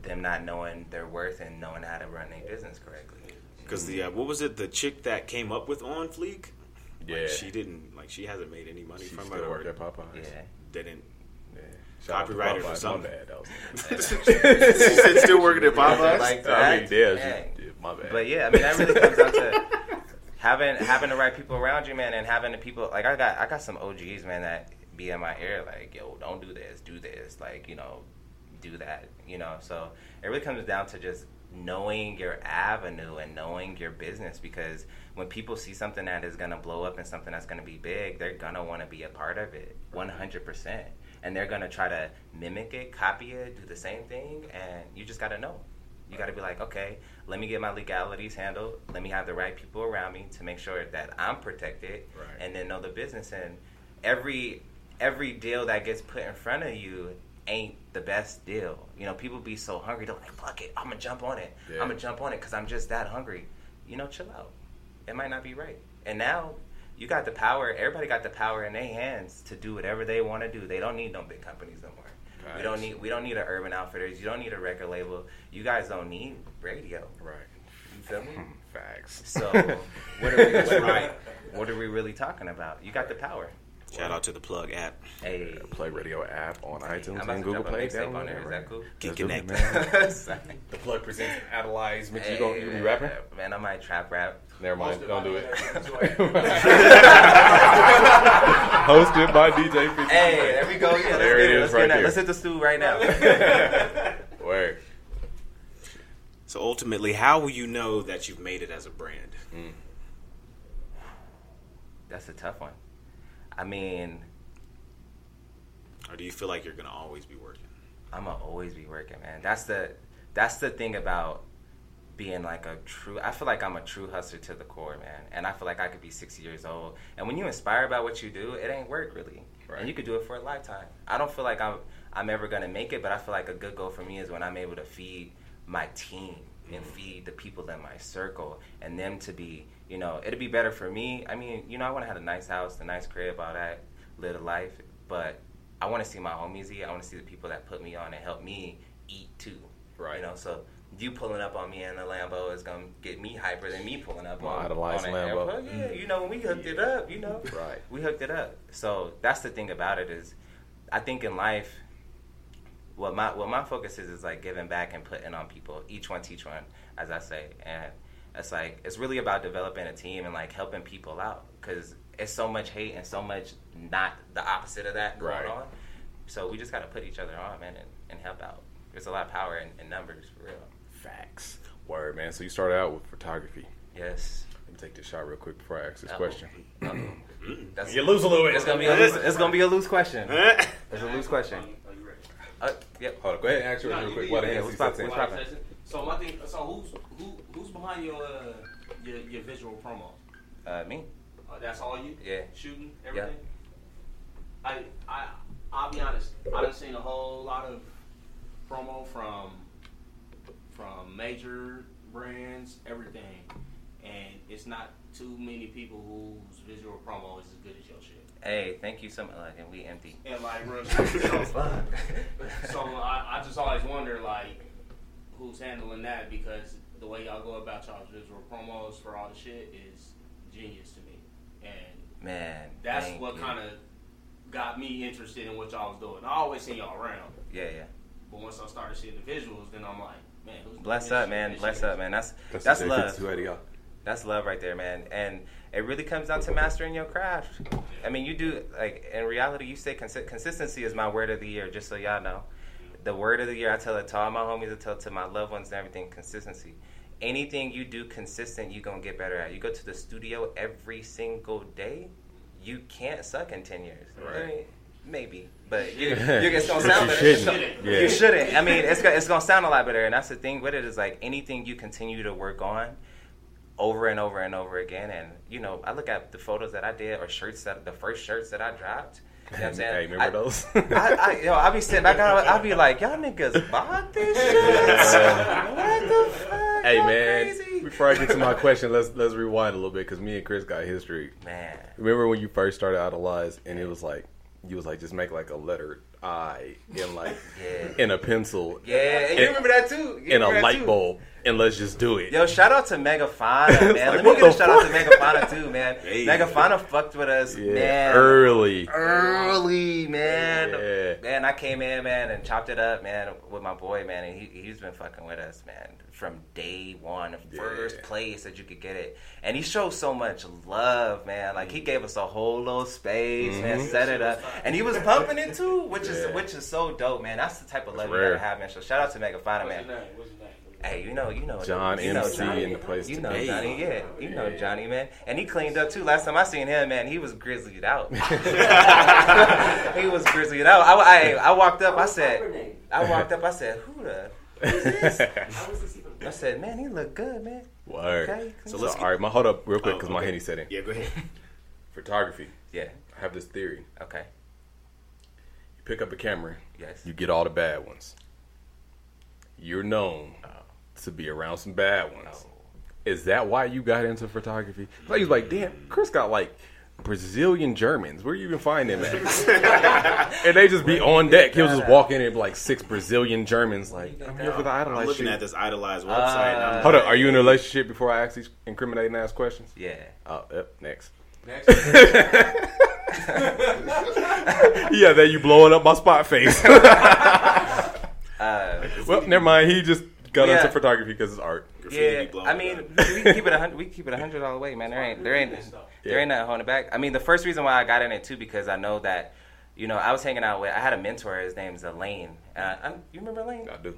them not knowing their worth and knowing how to run their business correctly. Because the uh, what was it? The chick that came up with On Fleek. Yeah. Like, she didn't like. She hasn't made any money She from still it. work Or at Popeyes. Yeah. didn't. Yeah. Shout out to Copyrighted or something. My bad. That was. she still working at Popeyes. Like I mean, that. yeah, Dang. yeah, my bad. But yeah, I mean that really comes down to having having the right people around you, man, and having the people like I got I got some OGs, man, that be in my ear like, yo, don't do this, do this, like you know, do that, you know. So it really comes down to just knowing your avenue and knowing your business because when people see something that is gonna blow up and something that's gonna be big, they're gonna want to be a part of it, one hundred percent, and they're gonna try to mimic it, copy it, do the same thing, and you just gotta know. You got to be like, okay, let me get my legalities handled. Let me have the right people around me to make sure that I'm protected, Right. and then know the business. And every every deal that gets put in front of you ain't the best deal. You know, people be so hungry. They're like, "Fuck it, I'm gonna jump on it. Yeah. I'm gonna jump on it because I'm just that hungry." You know, chill out. It might not be right. And now you got the power. Everybody got the power in their hands to do whatever they want to do. They don't need no big companies no more. We don't need we don't need an Urban Outfitters. You don't need a record label. You guys don't need radio. Right. You feel me? Hmm, facts. So what are we? What are, right. what are we really talking about? You got the power. Shout out to the plug app. Hey, Play Radio app on I'm iTunes about and to Google Play. mixtape on download there. it, Is right? that cool? Get Let's do it, connected. The plug presents Analyze. Mitch, you gonna you gonna be rapping? Man, I might trap rap. Never mind. Hosted Don't do it. Hosted by DJ 50. Hey, there we go. Yeah, let's There get it it. is Let's, right get that. there. let's hit the stew right now. Word. So ultimately, how will you know that you've made it as a brand? Mm. That's a tough one. I mean, Or do you feel like you're gonna always be working? I'm gonna always be working, man. That's the that's the thing about being like a true. I feel like I'm a true hustler to the core, man. And I feel like I could be 60 years old. And when you inspire by what you do, it ain't work really, Right. and you could do it for a lifetime. I don't feel like I'm I'm ever gonna make it, but I feel like a good goal for me is when I'm able to feed my team and mm. feed the people in my circle and them to be, you know, it'd be better for me. I mean, you know, I want to have a nice house, a nice crib, all that, live a life, but I want to see my homies eat. I want to see the people that put me on and help me eat too. Right. You know, so you pulling up on me in the Lambo is gonna get me hyper than me pulling up My on, idolized on an Lambo. airport. Yeah, mm-hmm. you know, when we hooked it up, you know, Right. we hooked it up. So that's the thing about it is, I think in life, what my what my focus is is like giving back and putting on people. Each one teach one, as I say, and it's like it's really about developing a team and like helping people out because it's so much hate and so much not the opposite of that going Right. on. So we just got to put each other on, man, and, and help out. There's a lot of power in, in numbers, for real. Facts. Word, man. So you started out with photography. Yes. Let me take this shot real quick before I ask this Uh-oh. question. That's, You lose a little bit. It's gonna be a loose. It's gonna be a loose question. It's a loose question. Are you ready? Uh, yep. Hold on. Go ahead and ask yours No, real quick. be- What yeah, what's NC poppin', 16? what's Right. So my thing. So who's who who's behind your uh, your, your visual promo? Uh, me. Uh, that's all you? Yeah. Shooting everything. I I I'll be honest. I done seen a whole lot of promo from from major brands, everything, and it's not too many people whose visual promo is as good as your shit. Hey, thank you so much. Like, and we empty. And like real shit. So, so I, I just always wonder like who's handling that because the way y'all go about y'all's visual promos for all the shit is genius to me, and Man. that's what kind of got me interested in what y'all was doing. I always seen y'all around, Yeah, yeah. but once I started seeing the visuals, then I'm like, man, who's Bless up, man. Bless up, man. That's That's, that's love. 52 Eddie, y'all. That's love right there, man. And it really comes down to mastering your craft. I mean, you do like in reality. You say consi- consistency is my word of the year. Just so y'all know, the word of the year. I tell it to all my homies. I tell it to my loved ones and everything. Consistency. Anything you do consistent, you gonna get better at. You go to the studio every single day. You can't suck in ten years. I Right. mean, maybe, but you, you it's gonna sound You better. shouldn't. You shouldn't. I mean, it's it's gonna sound a lot better, and that's the thing with it is like anything you continue to work on over and over and over again. And you know, I look at the photos that I did or shirts that the first shirts that I dropped. You know what I'm saying? Hey, remember I- those? I, I, yo, I be sitting back, I'll, I'll be like, y'all niggas bought this shit. what the fuck? hey Y'all man, crazy? before I get to my question, let's let's rewind a little bit because me and Chris got history. man, Remember when you first started out of lies and it was like you was like just make like a letter I in like Yeah. in a pencil yeah, and you remember that too. You in a light too? bulb and let's just do it. Yo, shout out to Megafana, man. Like, Let me give a the shout out to fuck? Megafana too, man. Hey. Megafana fucked with us, yeah, man. early. early, man. Yeah. Man, I came in, man, and chopped it up, man, with my boy, man, and he he's been fucking with us, man, from day one, first Yeah. place that you could get it, and he showed so much love, man. Like he gave us a whole little space, man, set it up, and he was pumping it too, which is Mm-hmm. Which is so dope, man. That's the type of love you rare. gotta have, man. So shout out to Megafana, What's man. your name? What's your name? Hey, you know, you know, John you know MC Johnny. in the place You to know be. Johnny, yeah, you know Yeah. Johnny, man, and he cleaned up too. Last time I seen him, man, he was grizzled out. he was grizzled out. I, I, I walked up, I said, I walked up, I said, who the? Who's this? I said, man, he look good, man. Word. Okay, So, cool. let's all right. My hold up real quick Oh, because my okay. henny set in. Yeah, go ahead. Photography. Yeah. I have this theory. Okay. You pick up a camera. Yes. You get all the bad ones. You're known oh. to be around some bad ones. Oh. Is that why you got into photography? So he was like, damn, Chris got like Brazilian Germans. Where you even find them at? and they just be on deck. He'll just walk in and be like six Brazilian Germans. Like, I'm here for the I'm looking shoot. at this idolized website. and I'm Hold up, are you in a relationship before I ask these incriminating ass questions? Yeah. Oh, yep, next. Next. Yeah, there you blowing up my spot face. Uh, well, never mind. He just got Yeah. into photography because it's art. graffiti yeah, I mean, we keep it a hundred. We keep it a hundred all the way, man. There ain't, there ain't, there ain't nothing holding it back. I mean, the first reason why I got in it too because I know that, you know, I was hanging out with. I had a mentor. His name's Elaine. Uh, I'm, you remember Elaine? I do.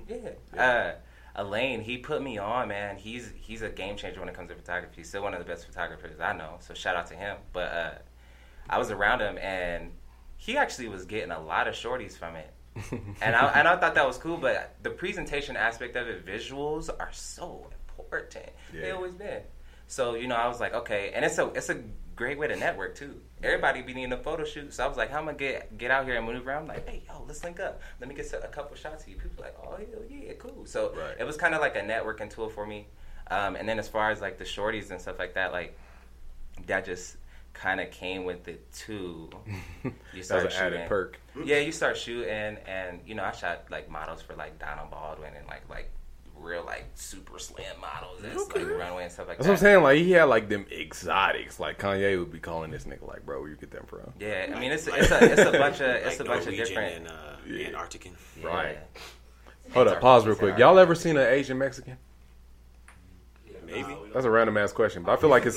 Yeah. Uh, Elaine, he put me on, man. He's he's a game changer when it comes to photography. He's still one of the best photographers I know. So shout out to him. But uh, I was around him, and he actually was getting a lot of shorties from it. and I and I thought that was cool, but the presentation aspect of it, visuals are so important. They always been. So you know, I was like, okay, and it's a it's a great way to network too. Everybody be needing a photo shoot, so I was like, how am I get get out here and maneuver? I'm like, hey, yo, let's link up. Let me get a couple shots of you. People like, oh hell yeah, cool. So Right. it was kind of like a networking tool for me. Um, and then as far as like the shorties and stuff like that, like that just kind of came with it too. You That was start an added shooting. perk. Yeah, you start shooting, and you know, I shot like models for like Donald Baldwin and like like real like super slim models that's like runway and stuff like That's what I'm saying. Like he had like them exotics. Like Kanye would be calling this nigga like, bro, where you get them from? Yeah, I mean it's it's a it's a bunch of it's like a bunch of different. and uh, Yeah. Antarctican. yeah. Right. Hold up, pause real quick. Y'all ever seen an Asian Mexican? Maybe. That's a random ass question, but I feel like it's.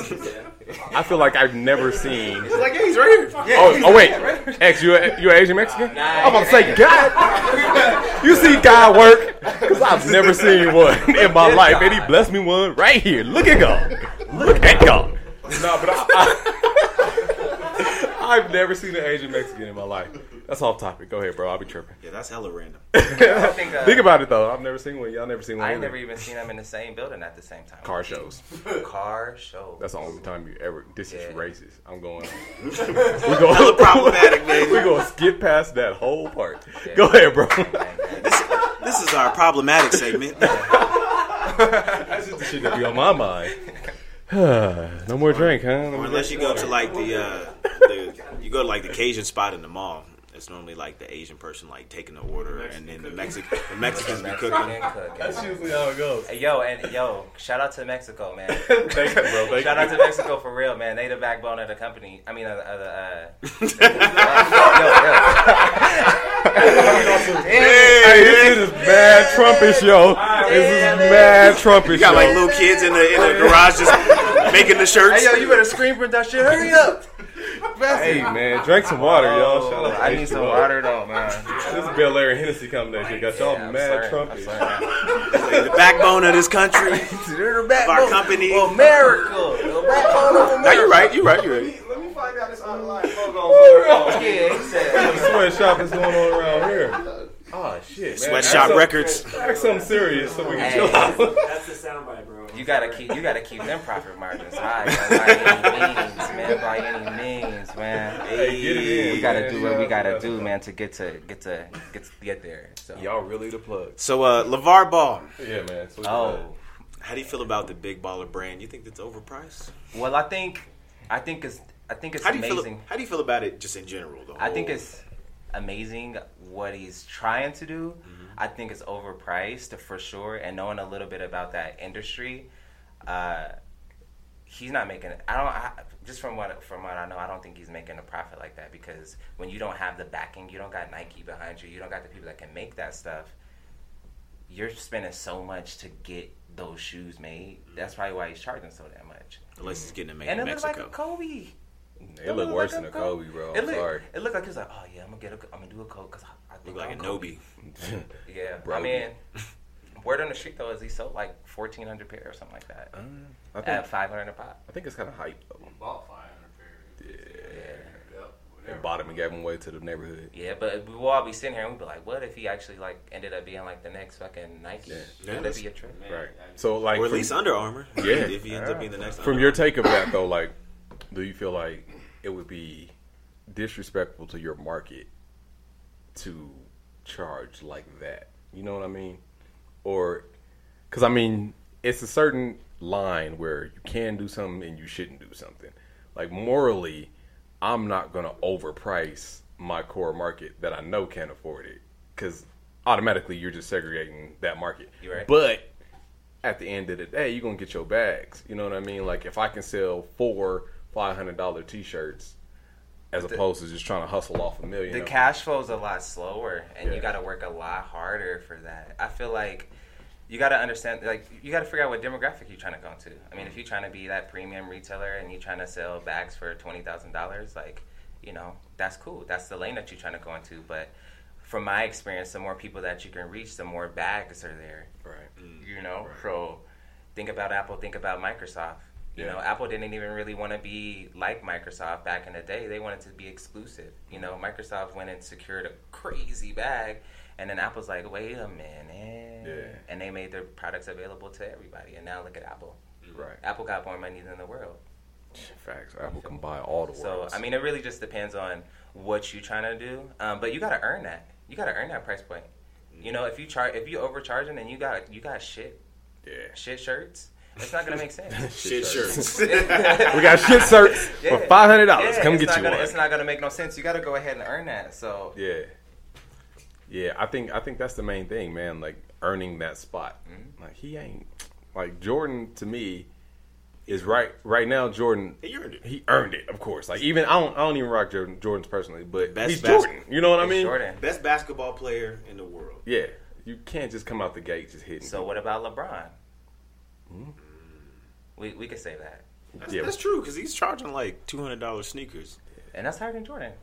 I feel like I've never seen. Like, yeah, he's right here. Oh, oh wait, X, you a, you an Asian Mexican? I'm about to say, God, you see God work? Because I've never seen one in my life, and He blessed me one right here. Look at God. Look at God. No, but I, I, have never seen an Asian Mexican in my life. That's off topic. Go ahead, bro. I'll be tripping. Yeah, that's hella random. think, uh, Think about it though. I've never seen one. Y'all never seen one. I ain't either. never even seen them in the same building at the same time. Car shows. car show. That's the only time you ever. This is racist. I'm going. we go. Hella problematic, man. we gonna skip past that whole part. Yeah. Go ahead, bro. This is our problematic segment. That's just the shit that be on my mind. no more drink, huh? Or unless you go to like the, uh, the you go to like the Cajun spot in the mall. It's normally like the Asian person like taking the order, and then the Mexican the Mexicans be cooking. Cooking. That's usually how it goes. Hey, yo, and yo, shout out to Mexico, man. Thank you, bro. Thank Shout you. out to Mexico for real, man. They the backbone of the company. I mean, of the. Of the uh, Hey, this shit is mad Trumpish, yo. This is mad Trumpish, You got like yo. little kids in the in the garage just making the shirts. hey, yo, you better scream for that shit. Hurry up. Hey, man, drink some water, y'all. Shout out to I need some water though, man. This is Bel Air and Hennessy combination. Got y'all Yeah, mad sorry. I'm Trumpish. sorry. the backbone of this country. They're the Of our company. of America. The backbone of No, America. you're right. You're right. You're right. Let me find out this online logo. Yeah, he said. Sweatshop is going on around here. Oh shit, man. Sweatshop some- Records. Act something serious so we can Hey. chill out. That's the soundbite, bro. You gotta keep you gotta keep them profit margins high man, by any means, man. By any means, man. Hey, get in. We gotta man. do what we gotta do, man, to get to get to get to get there. So. Y'all really the plug. So, uh, LaVar Ball. Yeah, man. So Oh, How do you feel about the big baller brand? You think that's overpriced? well, I think I think it's I think it's How do you amazing. feel? How do you feel about it just in general? The I think it's amazing what he's trying to do. Mm-hmm. I think it's overpriced for sure. And knowing a little bit about that industry, uh, he's not making. I don't. I, just from what from what I know, I don't think he's making a profit like that because when you don't have the backing, you don't got Nike behind you, you don't got the people that can make that stuff. You're spending so much to get those shoes made. That's probably why he's charging so damn much. unless he's getting it made And in it looks like Mexico. a Kobe. It look worse than a Kobe, bro. It I'm look, sorry. It looked like he was like, oh yeah, I'm gonna get a, I'm gonna do a coat because I, I think Look like a I'm Kobe. Yeah, Bro. I mean, word on the street though is he sold like 1,400 pair or something like that Uh, I think at 500 a pop. I think it's kind of hype though. Bought 500 pairs. Yeah, Yep. And bought him and gave him away to the neighborhood. yeah, but we will all be sitting here and we'd be like, what if he actually like ended up being like the next fucking Nike? Yeah. Yeah, Would be a trip? Right. So like, or at from- least Under Armour. Yeah. if he ends up being the next. from Under your take of that though, like, do you feel like it would be disrespectful to your market to charge like that. You know what I mean? Or because I mean, it's a certain line where you can do something and you shouldn't do something. Like morally, I'm not gonna overprice my core market that I know can't afford it because automatically you're just segregating that market. Right. But at the end of the day, you're gonna get your bags. You know what I mean? Like if I can sell four five hundred dollar t-shirts as opposed to just trying to hustle off a million. the of- cash flow is a lot slower and Yeah. you got to work a lot harder for that i feel like you got to understand like you got to figure out what demographic you're trying to go into. i mean if you're trying to be that premium retailer and you're trying to sell bags for $20000 like you know that's cool that's the lane that you're trying to go into but from my experience the more people that you can reach the more bags are there right. Mm. you know so think about apple think about microsoft you Yeah. know apple didn't even really want to be like microsoft back in the day they wanted to be exclusive you know microsoft went and secured a crazy bag and then apple's like wait a minute Yeah. and they made their products available to everybody and now look at apple Right. apple got more money than the world Facts. Apple can buy all the world. so i mean it really just depends on what you're trying to do um, but you got to earn that you got to earn that price point you know if you charge if you overcharging and you got you got shit yeah. shit shirts it's not gonna make sense Shit shirts. we got shit shirts for five hundred dollars. Yeah, Come get not you gonna, one. It's not gonna make no sense. You got to go ahead and earn that. So Yeah. Yeah, I think I think that's the main thing, man. Like earning that spot. Mm-hmm. Like he ain't like Jordan to me is right right now. Jordan He earned it. He earned it, of course. Like even I don't I don't even rock Jordan Jordan's personally, but Best he's bas- Jordan. You know what I mean? Jordan. Best basketball player in the world. Yeah, you can't just come out the gate just hitting. So what about LeBron? Hmm? We we could say that, That's, Yeah. that's true because he's charging like two hundred dollars sneakers. and that's higher than Jordan,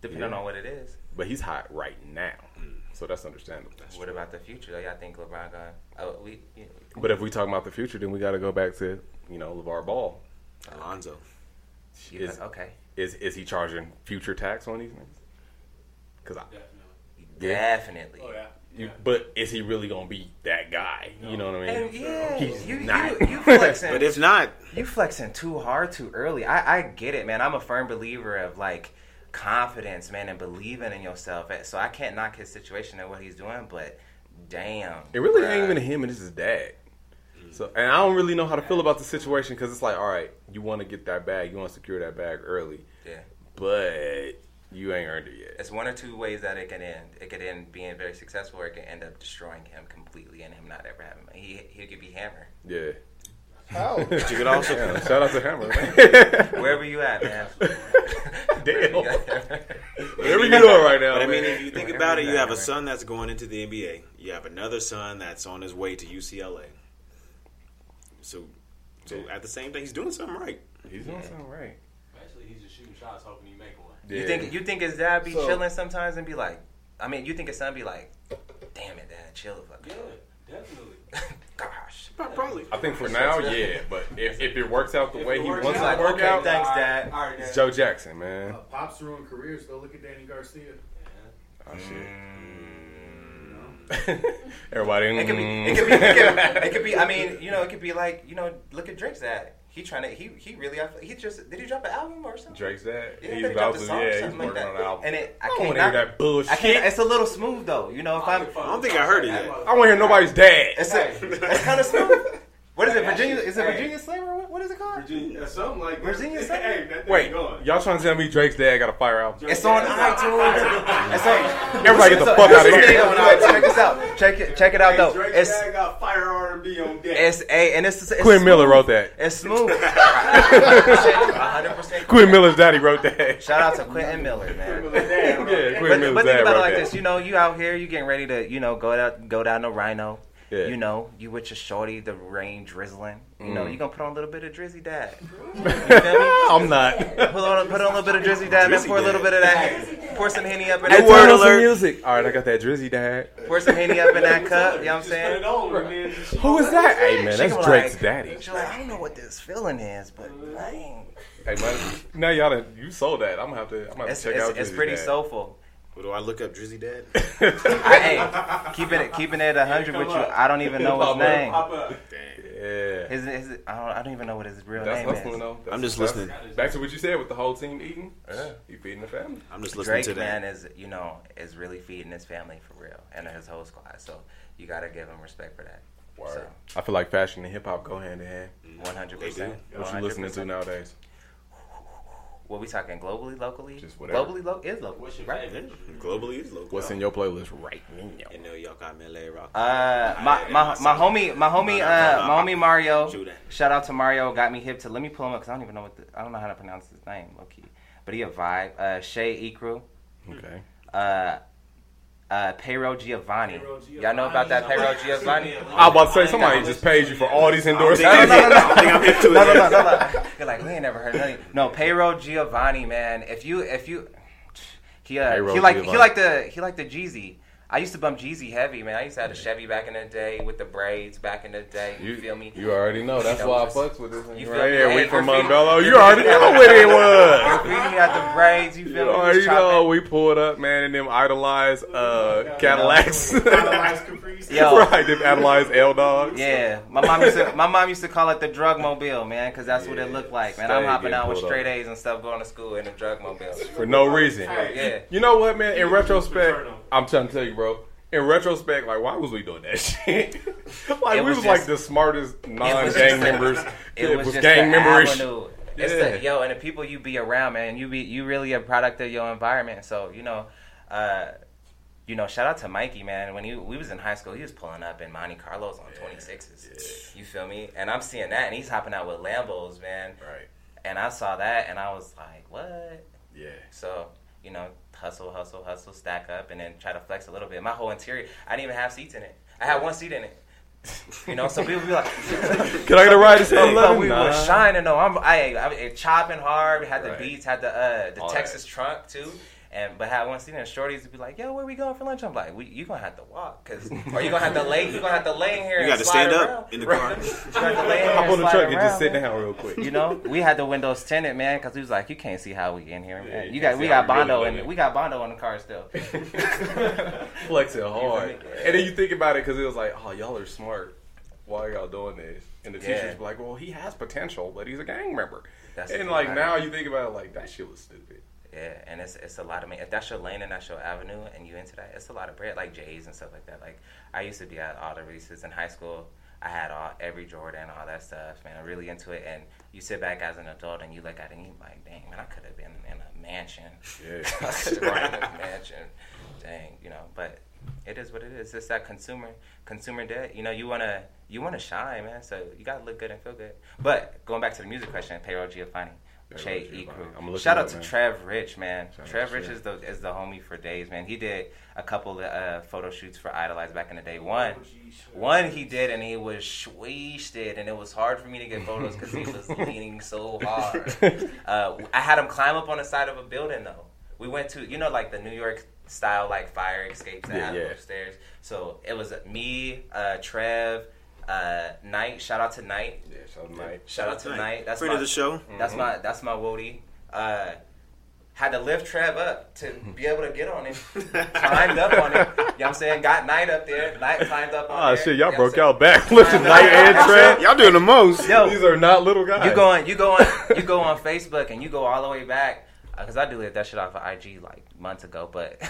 depending Yeah. on what it is. but he's hot right now, mm. so that's understandable. what about the future? Though, y'all think LeBron gonna? Oh, we. You But if we talk about the future, then we got to go back to you know LaVar Ball. Alonzo. you Is, got- okay, is is he charging future tax on these niggas? Because I, Definitely. Yeah. definitely. Oh yeah. You, but is he really gonna be that guy? You know what I mean? And yeah, He's you, not. you you flexing. But if not, you flexing too hard too early. I, I get it, man. I'm a firm believer of like confidence, man, and believing in yourself. So I can't knock his situation and what he's doing, but damn, It really bruh. ain't even him, and it's his dad. Mm. So, and I don't really know how to feel about the situation because it's like, all right, you want to get that bag, you want to secure that bag early, Yeah, but you ain't earned it yet. it's one or two ways that it can end. It could end being very successful, or it could end up destroying him completely and him not ever having. He he could be hammer Yeah. How? you could also Yeah, shout out to Hammer. wherever you at, man. Damn. Wherever Whatever you doing right now, But I mean, if you think Whatever about it, you you got, have a son that's going into the NBA. You have another son that's on his way to UCLA. So, so at the same time, he's doing something right. He's doing something right. Actually, he's just shooting shots, hoping you. You think you think his dad be So- chilling sometimes and be like, I mean, you think his son be like, damn it, dad, chill the fuck. Yeah, definitely. Gosh. Probably. I think for now, yeah, but if, if it works out the If way he wants it to work okay, out, thanks, Dad. All right, it's Dad. Joe Jackson, man. Uh, Pops ruined careers. Go look at Danny Garcia. Oh, shit. Mm. Everybody, It could be. mm. It could be. It could, it could be. I mean, you know, it could be like, you know, look at Drake's dad. He trying to. He he really. He just did he drop an album or something? Drake's that Yeah, he's they about dropped to, a song yeah, he's something working like on that. an album. And it, I I can't hear that bullshit. I can't. It's a little smooth though. You know, if I'm. I don't think I heard it yet. I don't want to hear nobody's dad. It's a, it's kind of smooth. What is it? Virginia? Is it hey. Virginia Slam or what, what is it called? Virginia, uh, something like that. Virginia Hey, that thing Wait, going. y'all trying to tell me Drake's dad got a fire album? It's on iTunes. It's on. Everybody get the So, fuck out of here. on iTunes. Check this out. Check it. Check it out Hey, though. Drake's It's dad got fire R&B on deck. it's a and it's, it's Quinn smooth. Miller wrote that. It's smooth. 100 percent. Quinn Miller's daddy wrote that. Shout out to Quentin Miller, man. Remember the dad, Yeah, right? Quinn But, Miller's but dad think about wrote it like that. this, you know, you out here, you getting ready to, you know, go out, go down to Rhino. Yeah. You know, you with your shorty, the rain drizzling. You know, Mm. you gonna put on a little bit of Drizzy Dad. You feel me? I'm not. Put on, put on a little bit of Drizzy Dad, and then Drizzy pour a little bit of that. Pour some henny up in Hey, that. word turn on some alert. music. All right, I got that Drizzy dad. Pour some henny up in that cup. You know what I'm Just put it saying? on, and then just- Who is that? Hey man, that's gonna Drake's like- daddy. She's like, I don't know what this feeling is, but dang. Hey man, now y'all done, you sold that. I'm gonna have to. I'm gonna have It's, to check it's, out. it's Drizzy pretty Dad. soulful. What do I look up, Drizzy Dad? Hey, keeping it keeping it a hundred with you. I don't even know his name. Pop up. Dang. Yeah. His, his I don't I don't even know what his real That's name hustling is. though. That's- I'm just that's- listening. Back to what you said with the whole team eating. Yeah, he feeding the family. I'm just listening Drake to that. man is you know is really feeding his family for real and his whole squad. So you gotta give him respect for that. Word. I feel like fashion and hip hop go hand in hand. One hundred They percent. do. What you listening to nowadays? What we talking globally, locally? Just whatever. Globally, lo- is local, What's your right? favorite? Globally is local. What's in your playlist right now? You know, y'all got Melee Rock. Uh, my my my homie, my homie, uh, my homie Mario. Shout out to Mario. Got me hip to. Let me pull him up because I don't even know what the, I don't know how to pronounce his name. Okay, but he a vibe. Uh, Shay Ikru. Okay. Uh, uh, Payroll Giovanni. Payroll Y'all know about that Payroll Giovanni? I was about to say somebody just paid you for all these endorsements. No, no, no, no, I think I'm hip it. no, no, no, no, no. You're like, we ain't never heard nothing. No, Payroll Giovanni, man. If you, if you, he, uh, he like, he like the, he like the Jeezy. I used to bump Jeezy heavy, man. I used to have a Chevy back in the day with the braids back in the day. You, feel me? You already know. That's You know, why I just- fucks with this thing you feel right here. We from graffiti- Montbello. You already know what it was. Graffiti had the braids. You feel You me? already Just chopping. know we pulled up, man, and them idolized uh, Cadillacs. Idolized Caprice. Yo. right, them idolized L dogs. Yeah, my mom used to my mom used to call it the drug mobile, man, because that's what it looked like, man. stay I'm hopping out with straight up. A's and stuff, going to school in a drug mobile. for no reason. Yeah. You know what, man? In retrospect, Paterno. I'm trying to tell you, bro. In retrospect, like, why was we doing that shit? like, It we was was, like just- the smartest non-gang members. It, was, just gang the memberish. avenue. It's Yeah. the, yo, and the people you be around, man. You be you really a product of your environment. So you know, uh, you know, shout out to Mikey, man. When he we was in high school, he was pulling up in Monte Carlos on 26s. You feel me? And I'm seeing that, and he's hopping out with Lambos, man. Right. And I saw that, and I was like, what? Yeah. So, you know, hustle, hustle, hustle, stack up, and then try to flex a little bit. My whole interior, I didn't even have seats in it. I had one seat in it. You know, so people be like, Can I get a ride but 7-Eleven? we Nah. was shining though. I'm I, I it chopping hard. We had the Right. beats, had the uh, the All Texas trunk too. And but had one seat and shorties to be like, yo, where we going for lunch? I'm like, we, you gonna have to walk, cause or you gonna have to lay, you gonna have to lay in here. You and got to stand around. up in the car. you gonna lay in Hop on the truck and just sit down real quick. You know, we had the windows tinted, man, because we was like, you can't see how we in here, man. you you got, we got we really Bondo, living. and we got Bondo in the car still. flexing hard. You? And then you think about it because it was like, oh, y'all are smart. Why are y'all doing this? And the Yeah. teachers were like, well, he has potential, but he's a gang member. That's and like thing. now you think about it, like that shit was stupid. Yeah, and it's it's a lot of if that's your lane and that's your avenue and you into that, it's a lot of bread like J's and stuff like that. Like I used to be at all the releases in high school. I had all every Jordan, all that stuff, man. I'm really into it. And you sit back as an adult and you look at it and you like, dang, man, I could have been in a mansion. Yeah. I could have been in a mansion. Dang, you know. But it is what it is. It's that consumer consumer debt. You know, you wanna you wanna shine, man. So you gotta look good and feel good. But going back to the music question, Payroll Giovanni. Che. Crew. Shout out to man. Trev Rich, man. Shout Trev Rich is the is the homie for days, man. He did a couple of uh, photo shoots for Idolize back in the day. One, one he did, and he was wasted, and it was hard for me to get photos because he was leaning so hard. Uh, I had him climb up on the side of a building though. We went to you know like the New York style like fire escapes that Yeah, have yeah. upstairs. So it was me, uh, Trev, uh, Knight. Shout out to Knight. Yeah, shout out Mike. Shout out to Knight. That's Friend my, of the show. that's my that's my Woody. Uh, had to lift Trev up to be able to get on it. climbed up on it. You know what I'm saying? Got Knight up there. Knight climbed up on Oh there. shit, You y'all know broke what y'all I'm back. Lifting Knight and Trev. Y'all doing the most. Yo. These are not little guys. You go on you go on you go on Facebook and you go all the way back. Because I deleted that shit off of IG like months ago, but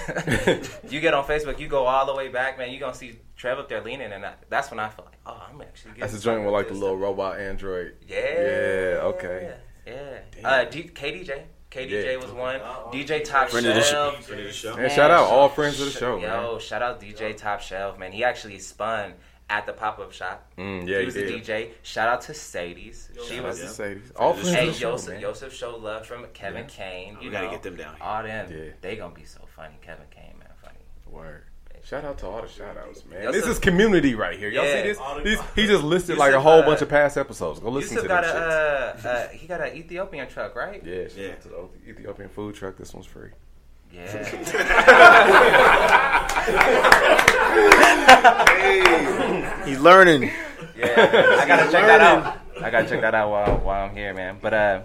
you get on Facebook, you go all the way back, man. You gonna see Trev up there leaning, and I, that's when I feel like, oh, I'm actually. That's getting a joint with like the little stuff. robot android. Yeah. Yeah, okay. Yeah. Damn. Uh, D- KDJ. KDJ Yeah. was one. DJ Top Friend of the show. Shelf. Friend of the show. And shout out all friends of the show, Yo, man. shout out DJ Top Shelf, man. He actually spun at the pop up shop. Mm, yeah, he he was did. a DJ. Shout out to Sadie's. She was. to Sadie's. All Hey, friends Hey, of the show, Joseph. Joseph showed love from Kevin Kane. You We gotta know, get them down here. All them, Yeah. they gonna be so funny. Kevin Kane, man, funny. Word. Shout out to all the shout outs, man. Yo, this so- is community right here. Y'all Yeah. see this? These, he just listed You like a whole uh, bunch of past episodes. Go listen Yusuf to them got shits. a, uh, uh, he got an Ethiopian truck, right? yeah, shout Yeah. out to the Ethiopian food truck. This one's free. Yeah. He's learning. Yeah, I gotta check that out. I gotta check that out while while I'm here, man. But uh,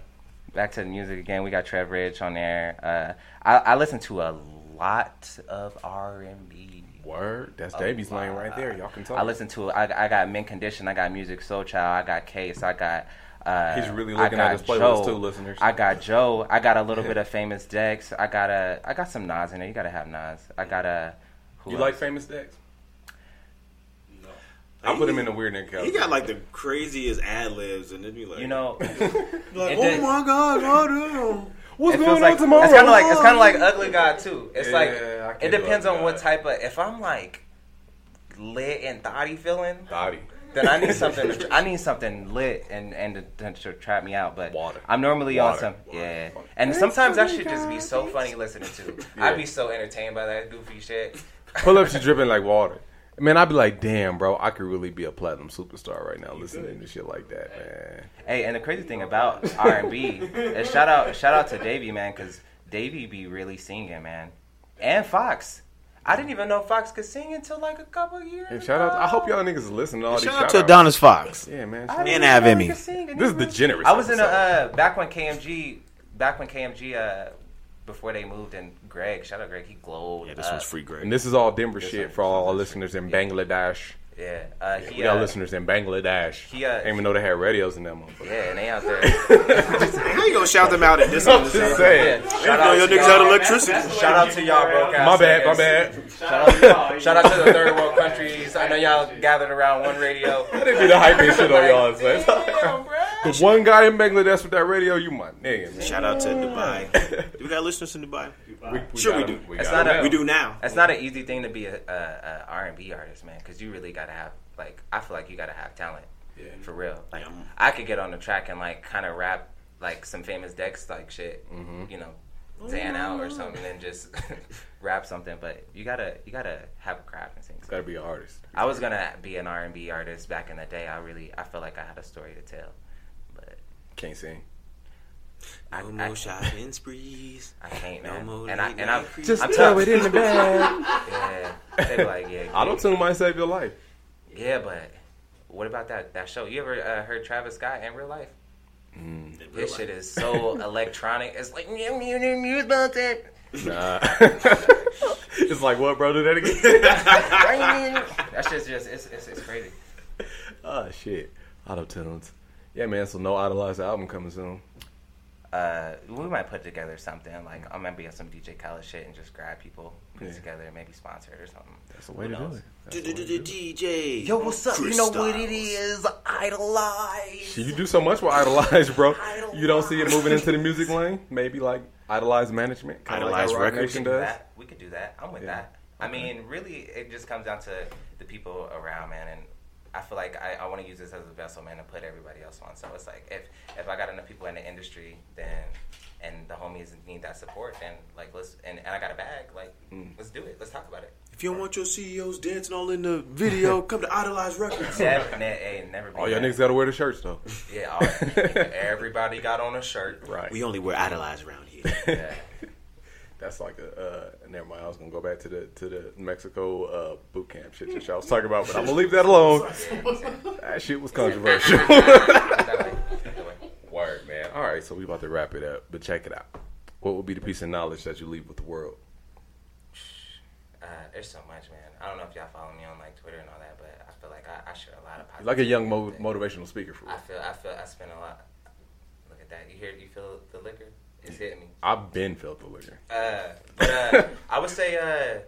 back to the music again. We got Trev Rich on there. Uh, I, I listen to a lot of R and B. Word. That's Davey's lane right there. Y'all can talk. I listen to I, I got Mint Condition, I got Musiq Soulchild, I got Case, I got. Uh, He's really looking at his playlist Joe, too, listeners. I got Joe. I got a little bit of Famous Dex. I got a. I got some Nas in there. You gotta have Nas. I got a. Who You else? like Famous Dex? No. I put him in the weird nigga He got like the craziest ad libs, and then be like, You know, like, it oh did- my god, oh no. What's it going feels on like tomorrow? it's kind of like it's kind of like Ugly God too. It's Yeah, like I it can't do depends Ugly on what God. type of. If I'm like lit and thotty feeling, Dottie. then I need something. To, I need something lit and and to, to, to trap me out. But Water. I'm normally on Water. some Water. yeah. And sometimes that should just be so funny listening to. I'd be so entertained by that goofy shit. Pull up, she dripping like water. Man, I'd be like, damn, bro, I could really be a platinum superstar right now listening to shit like that, man. Hey, and the crazy thing about R and B is shout out shout out to Davey man because Davey be really singing man, and Fox. I didn't even know Fox could sing until like a couple years. And shout out, I hope y'all niggas listen to all these Shout shout out to outs. Adonis Fox. Yeah, man. I didn't And even know Avemi. he could sing, and This is the generous I was in a uh, back when KMG, back when KMG, uh, before they moved, and Greg, shout out Greg, he glowed. Yeah, this up. one's free, Greg. And this is all Denver shit for all our listeners in Bangladesh. Yeah, uh, he, We got uh, listeners in Bangladesh. he, uh, Didn't even know they had radios in that motherfucker. Yeah, and they out there. How you gonna shout them out in this one? Just saying. Yeah, I shout didn't know out your niggas had y'all. electricity. Shout out to y'all broke ass. My bad, my bad. Shout out, shout out to the third world countries. I know y'all gathered around one radio. I didn't be the hyping shit on y'all. son. Damn, bro. The one guy in Bangladesh with that radio, you my nigga, man. Shout out to Dubai. Do we got listeners in Dubai? We, Sure we do. We It's not a- We do now. It's not an easy thing to be a, a, a R&B artist, man, because you really gotta have like I feel like you gotta have talent, for real. Like Yeah. I could get on the track and like kind of rap like some famous Dex like shit, Mm-hmm. you know, Zan out or something, and just rap something. But you gotta you gotta have a craft and sing. Gotta be an artist. I was gonna be an R&B artist back in the day. I really I feel like I had a story to tell, but Can't sing. I, No I, more can't- shopping sprees. I can't, No man. more and I and I'm. Just I'm throw tough. it in the bag. Yeah, they be like yeah. Auto tune might save your life. Yeah, but what about that that show? You ever uh, heard Travis Scott in real life? In real This life. shit is so electronic. It's like. Nah. it's like what, bro? Do that again? that shit's just it's, it's it's crazy. oh shit. Auto tunes. Yeah, man. So no idolized album coming soon. Uh, we might put together something like I'm gonna be on some DJ Khaled shit and just grab people, put it Yeah. together, maybe sponsor it or something. That's the way to Who do knows? it. That's the way to do it. DJ. Yo, what's up? Chris you know what it is? Idolize. You do so much with idolize, bro. You don't see it moving into the music lane? Maybe like idolize management, kinda Idolize like how Roc Records. Nation We do does. that. We could do that. I'm with Yeah. that. I mean, really, it just comes down to the people around, man. And I feel like I, I want to use this as a vessel, man, to put everybody else on. So it's like if if I got enough people in the industry, then and the homies need that support, then like let's and, and I got a bag, like Mm. let's do it. Let's talk about it. If you don't want your CEOs dancing all in the video, come to Idolize Records. Never, ne- hey, never. Be All y'all niggas gotta wear the shirts though. Yeah, all, everybody got on a shirt. Right. We only wear Idolize around here. Yeah. That's like a uh, never mind. I was gonna go back to the to the Mexico uh, boot camp shit that y'all was talking about, but I'm gonna leave that alone. that shit was controversial. That way. That way. Word, man. All right, so we about to wrap it up, but check it out. What would be the piece of knowledge that you leave with the world? Uh, there's so much, man. I don't know if y'all follow me on like Twitter and all that, but I feel like I, I share a lot of positive. Like a young mo- motivational speaker for I feel I feel I spend a lot. Look at that. You hear you feel the liquor? It's hitting me. I've been felt the liquor. Uh, but uh, I would say uh,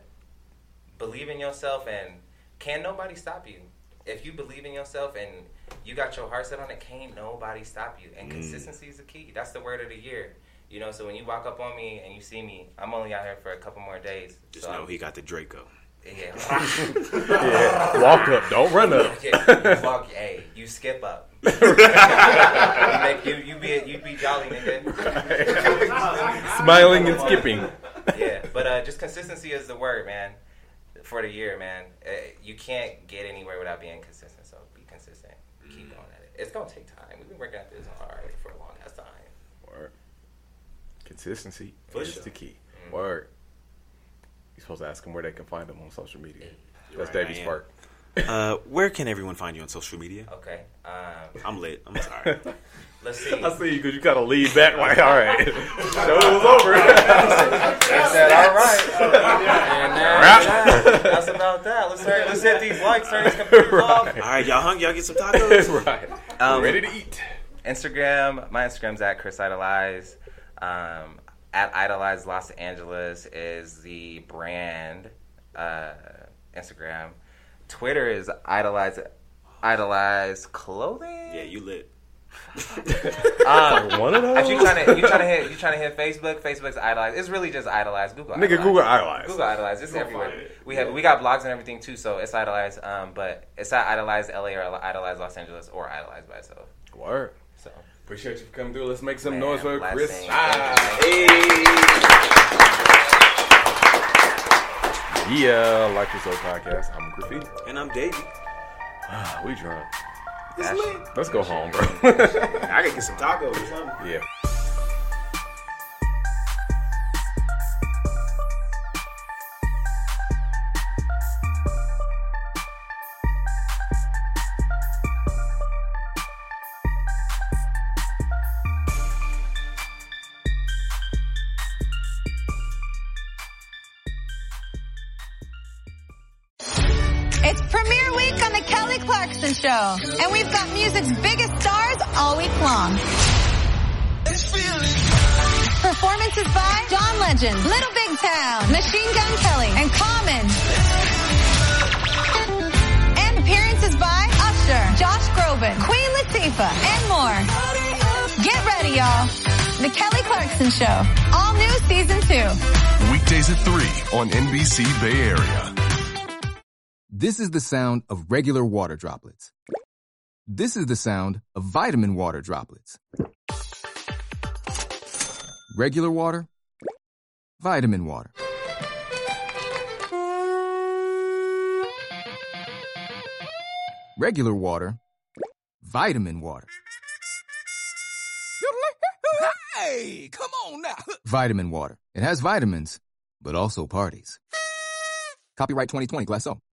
believe in yourself and can nobody stop you. If you believe in yourself and you got your heart set on it, can't nobody stop you. And consistency is the key. That's the word of the year. You know, so when you walk up on me and you see me, I'm only out here for a couple more days. Just so know I'm- he got the Draco. Yeah. Yeah, walk up, don't run up. Yeah, you walk, hey, you skip up. you make you you be you be jolly nigga. Smiling and skipping. Yeah, but uh, just consistency is the word, man. For the year, man, uh, you can't get anywhere without being consistent. So be consistent. Keep going at it. It's gonna take time. We've been working at this hard for a long ass time. Word. Consistency For is sure. the key. Word. You're supposed to ask them where they can find them on social media. You're That's right, I Davey am. Spark. Uh, where can everyone find you on social media? Okay. Um, I'm lit. I'm sorry. let's see. I see you because you kind of lead back like, all right, show it was over. I said, all right. And then, that's about that. Let's hurry, let's hit these likes, turn these computers off. All right, y'all hungry? Y'all get some tacos? right. Um, Ready to eat. Instagram, my Instagram's at Chris Idolize. Um, at Idolize Los Angeles is the brand uh, Instagram. Twitter is Idolize Idolize Clothing. yeah, you lit. Um, One of those. if you trying to you trying to hit you trying to hit Facebook, Facebook's Idolize. It's really just Idolize. Google. Nigga, Idolize. Google Idolize. Google Idolize. It's everywhere. it. We have we got blogs and everything too, so it's Idolize. Um, but it's not Idolize LA or Idolize Los Angeles or Idolize by itself. Word. So Appreciate you for coming through. Let's make some Man, noise for Chris. blessings. Yeah, like this old podcast. I'm Graffiti. And I'm Davey. Ah, we drunk. that's- Let's go home, bro. I gotta get some tacos or something. yeah. Legend, Little Big Town, Machine Gun Kelly, and Common. And appearances by Usher, Josh Groban, Queen Latifah, and more. Get ready, y'all. The Kelly Clarkson Show. All new season two. Weekdays at 3 on NBC Bay Area. This is the sound of regular water droplets. This is the sound of vitamin water droplets. Regular water, vitamin water. Regular water, vitamin water. Hey, come on now. Vitamin water. It has vitamins, but also parties. Copyright 2020 Glacéau.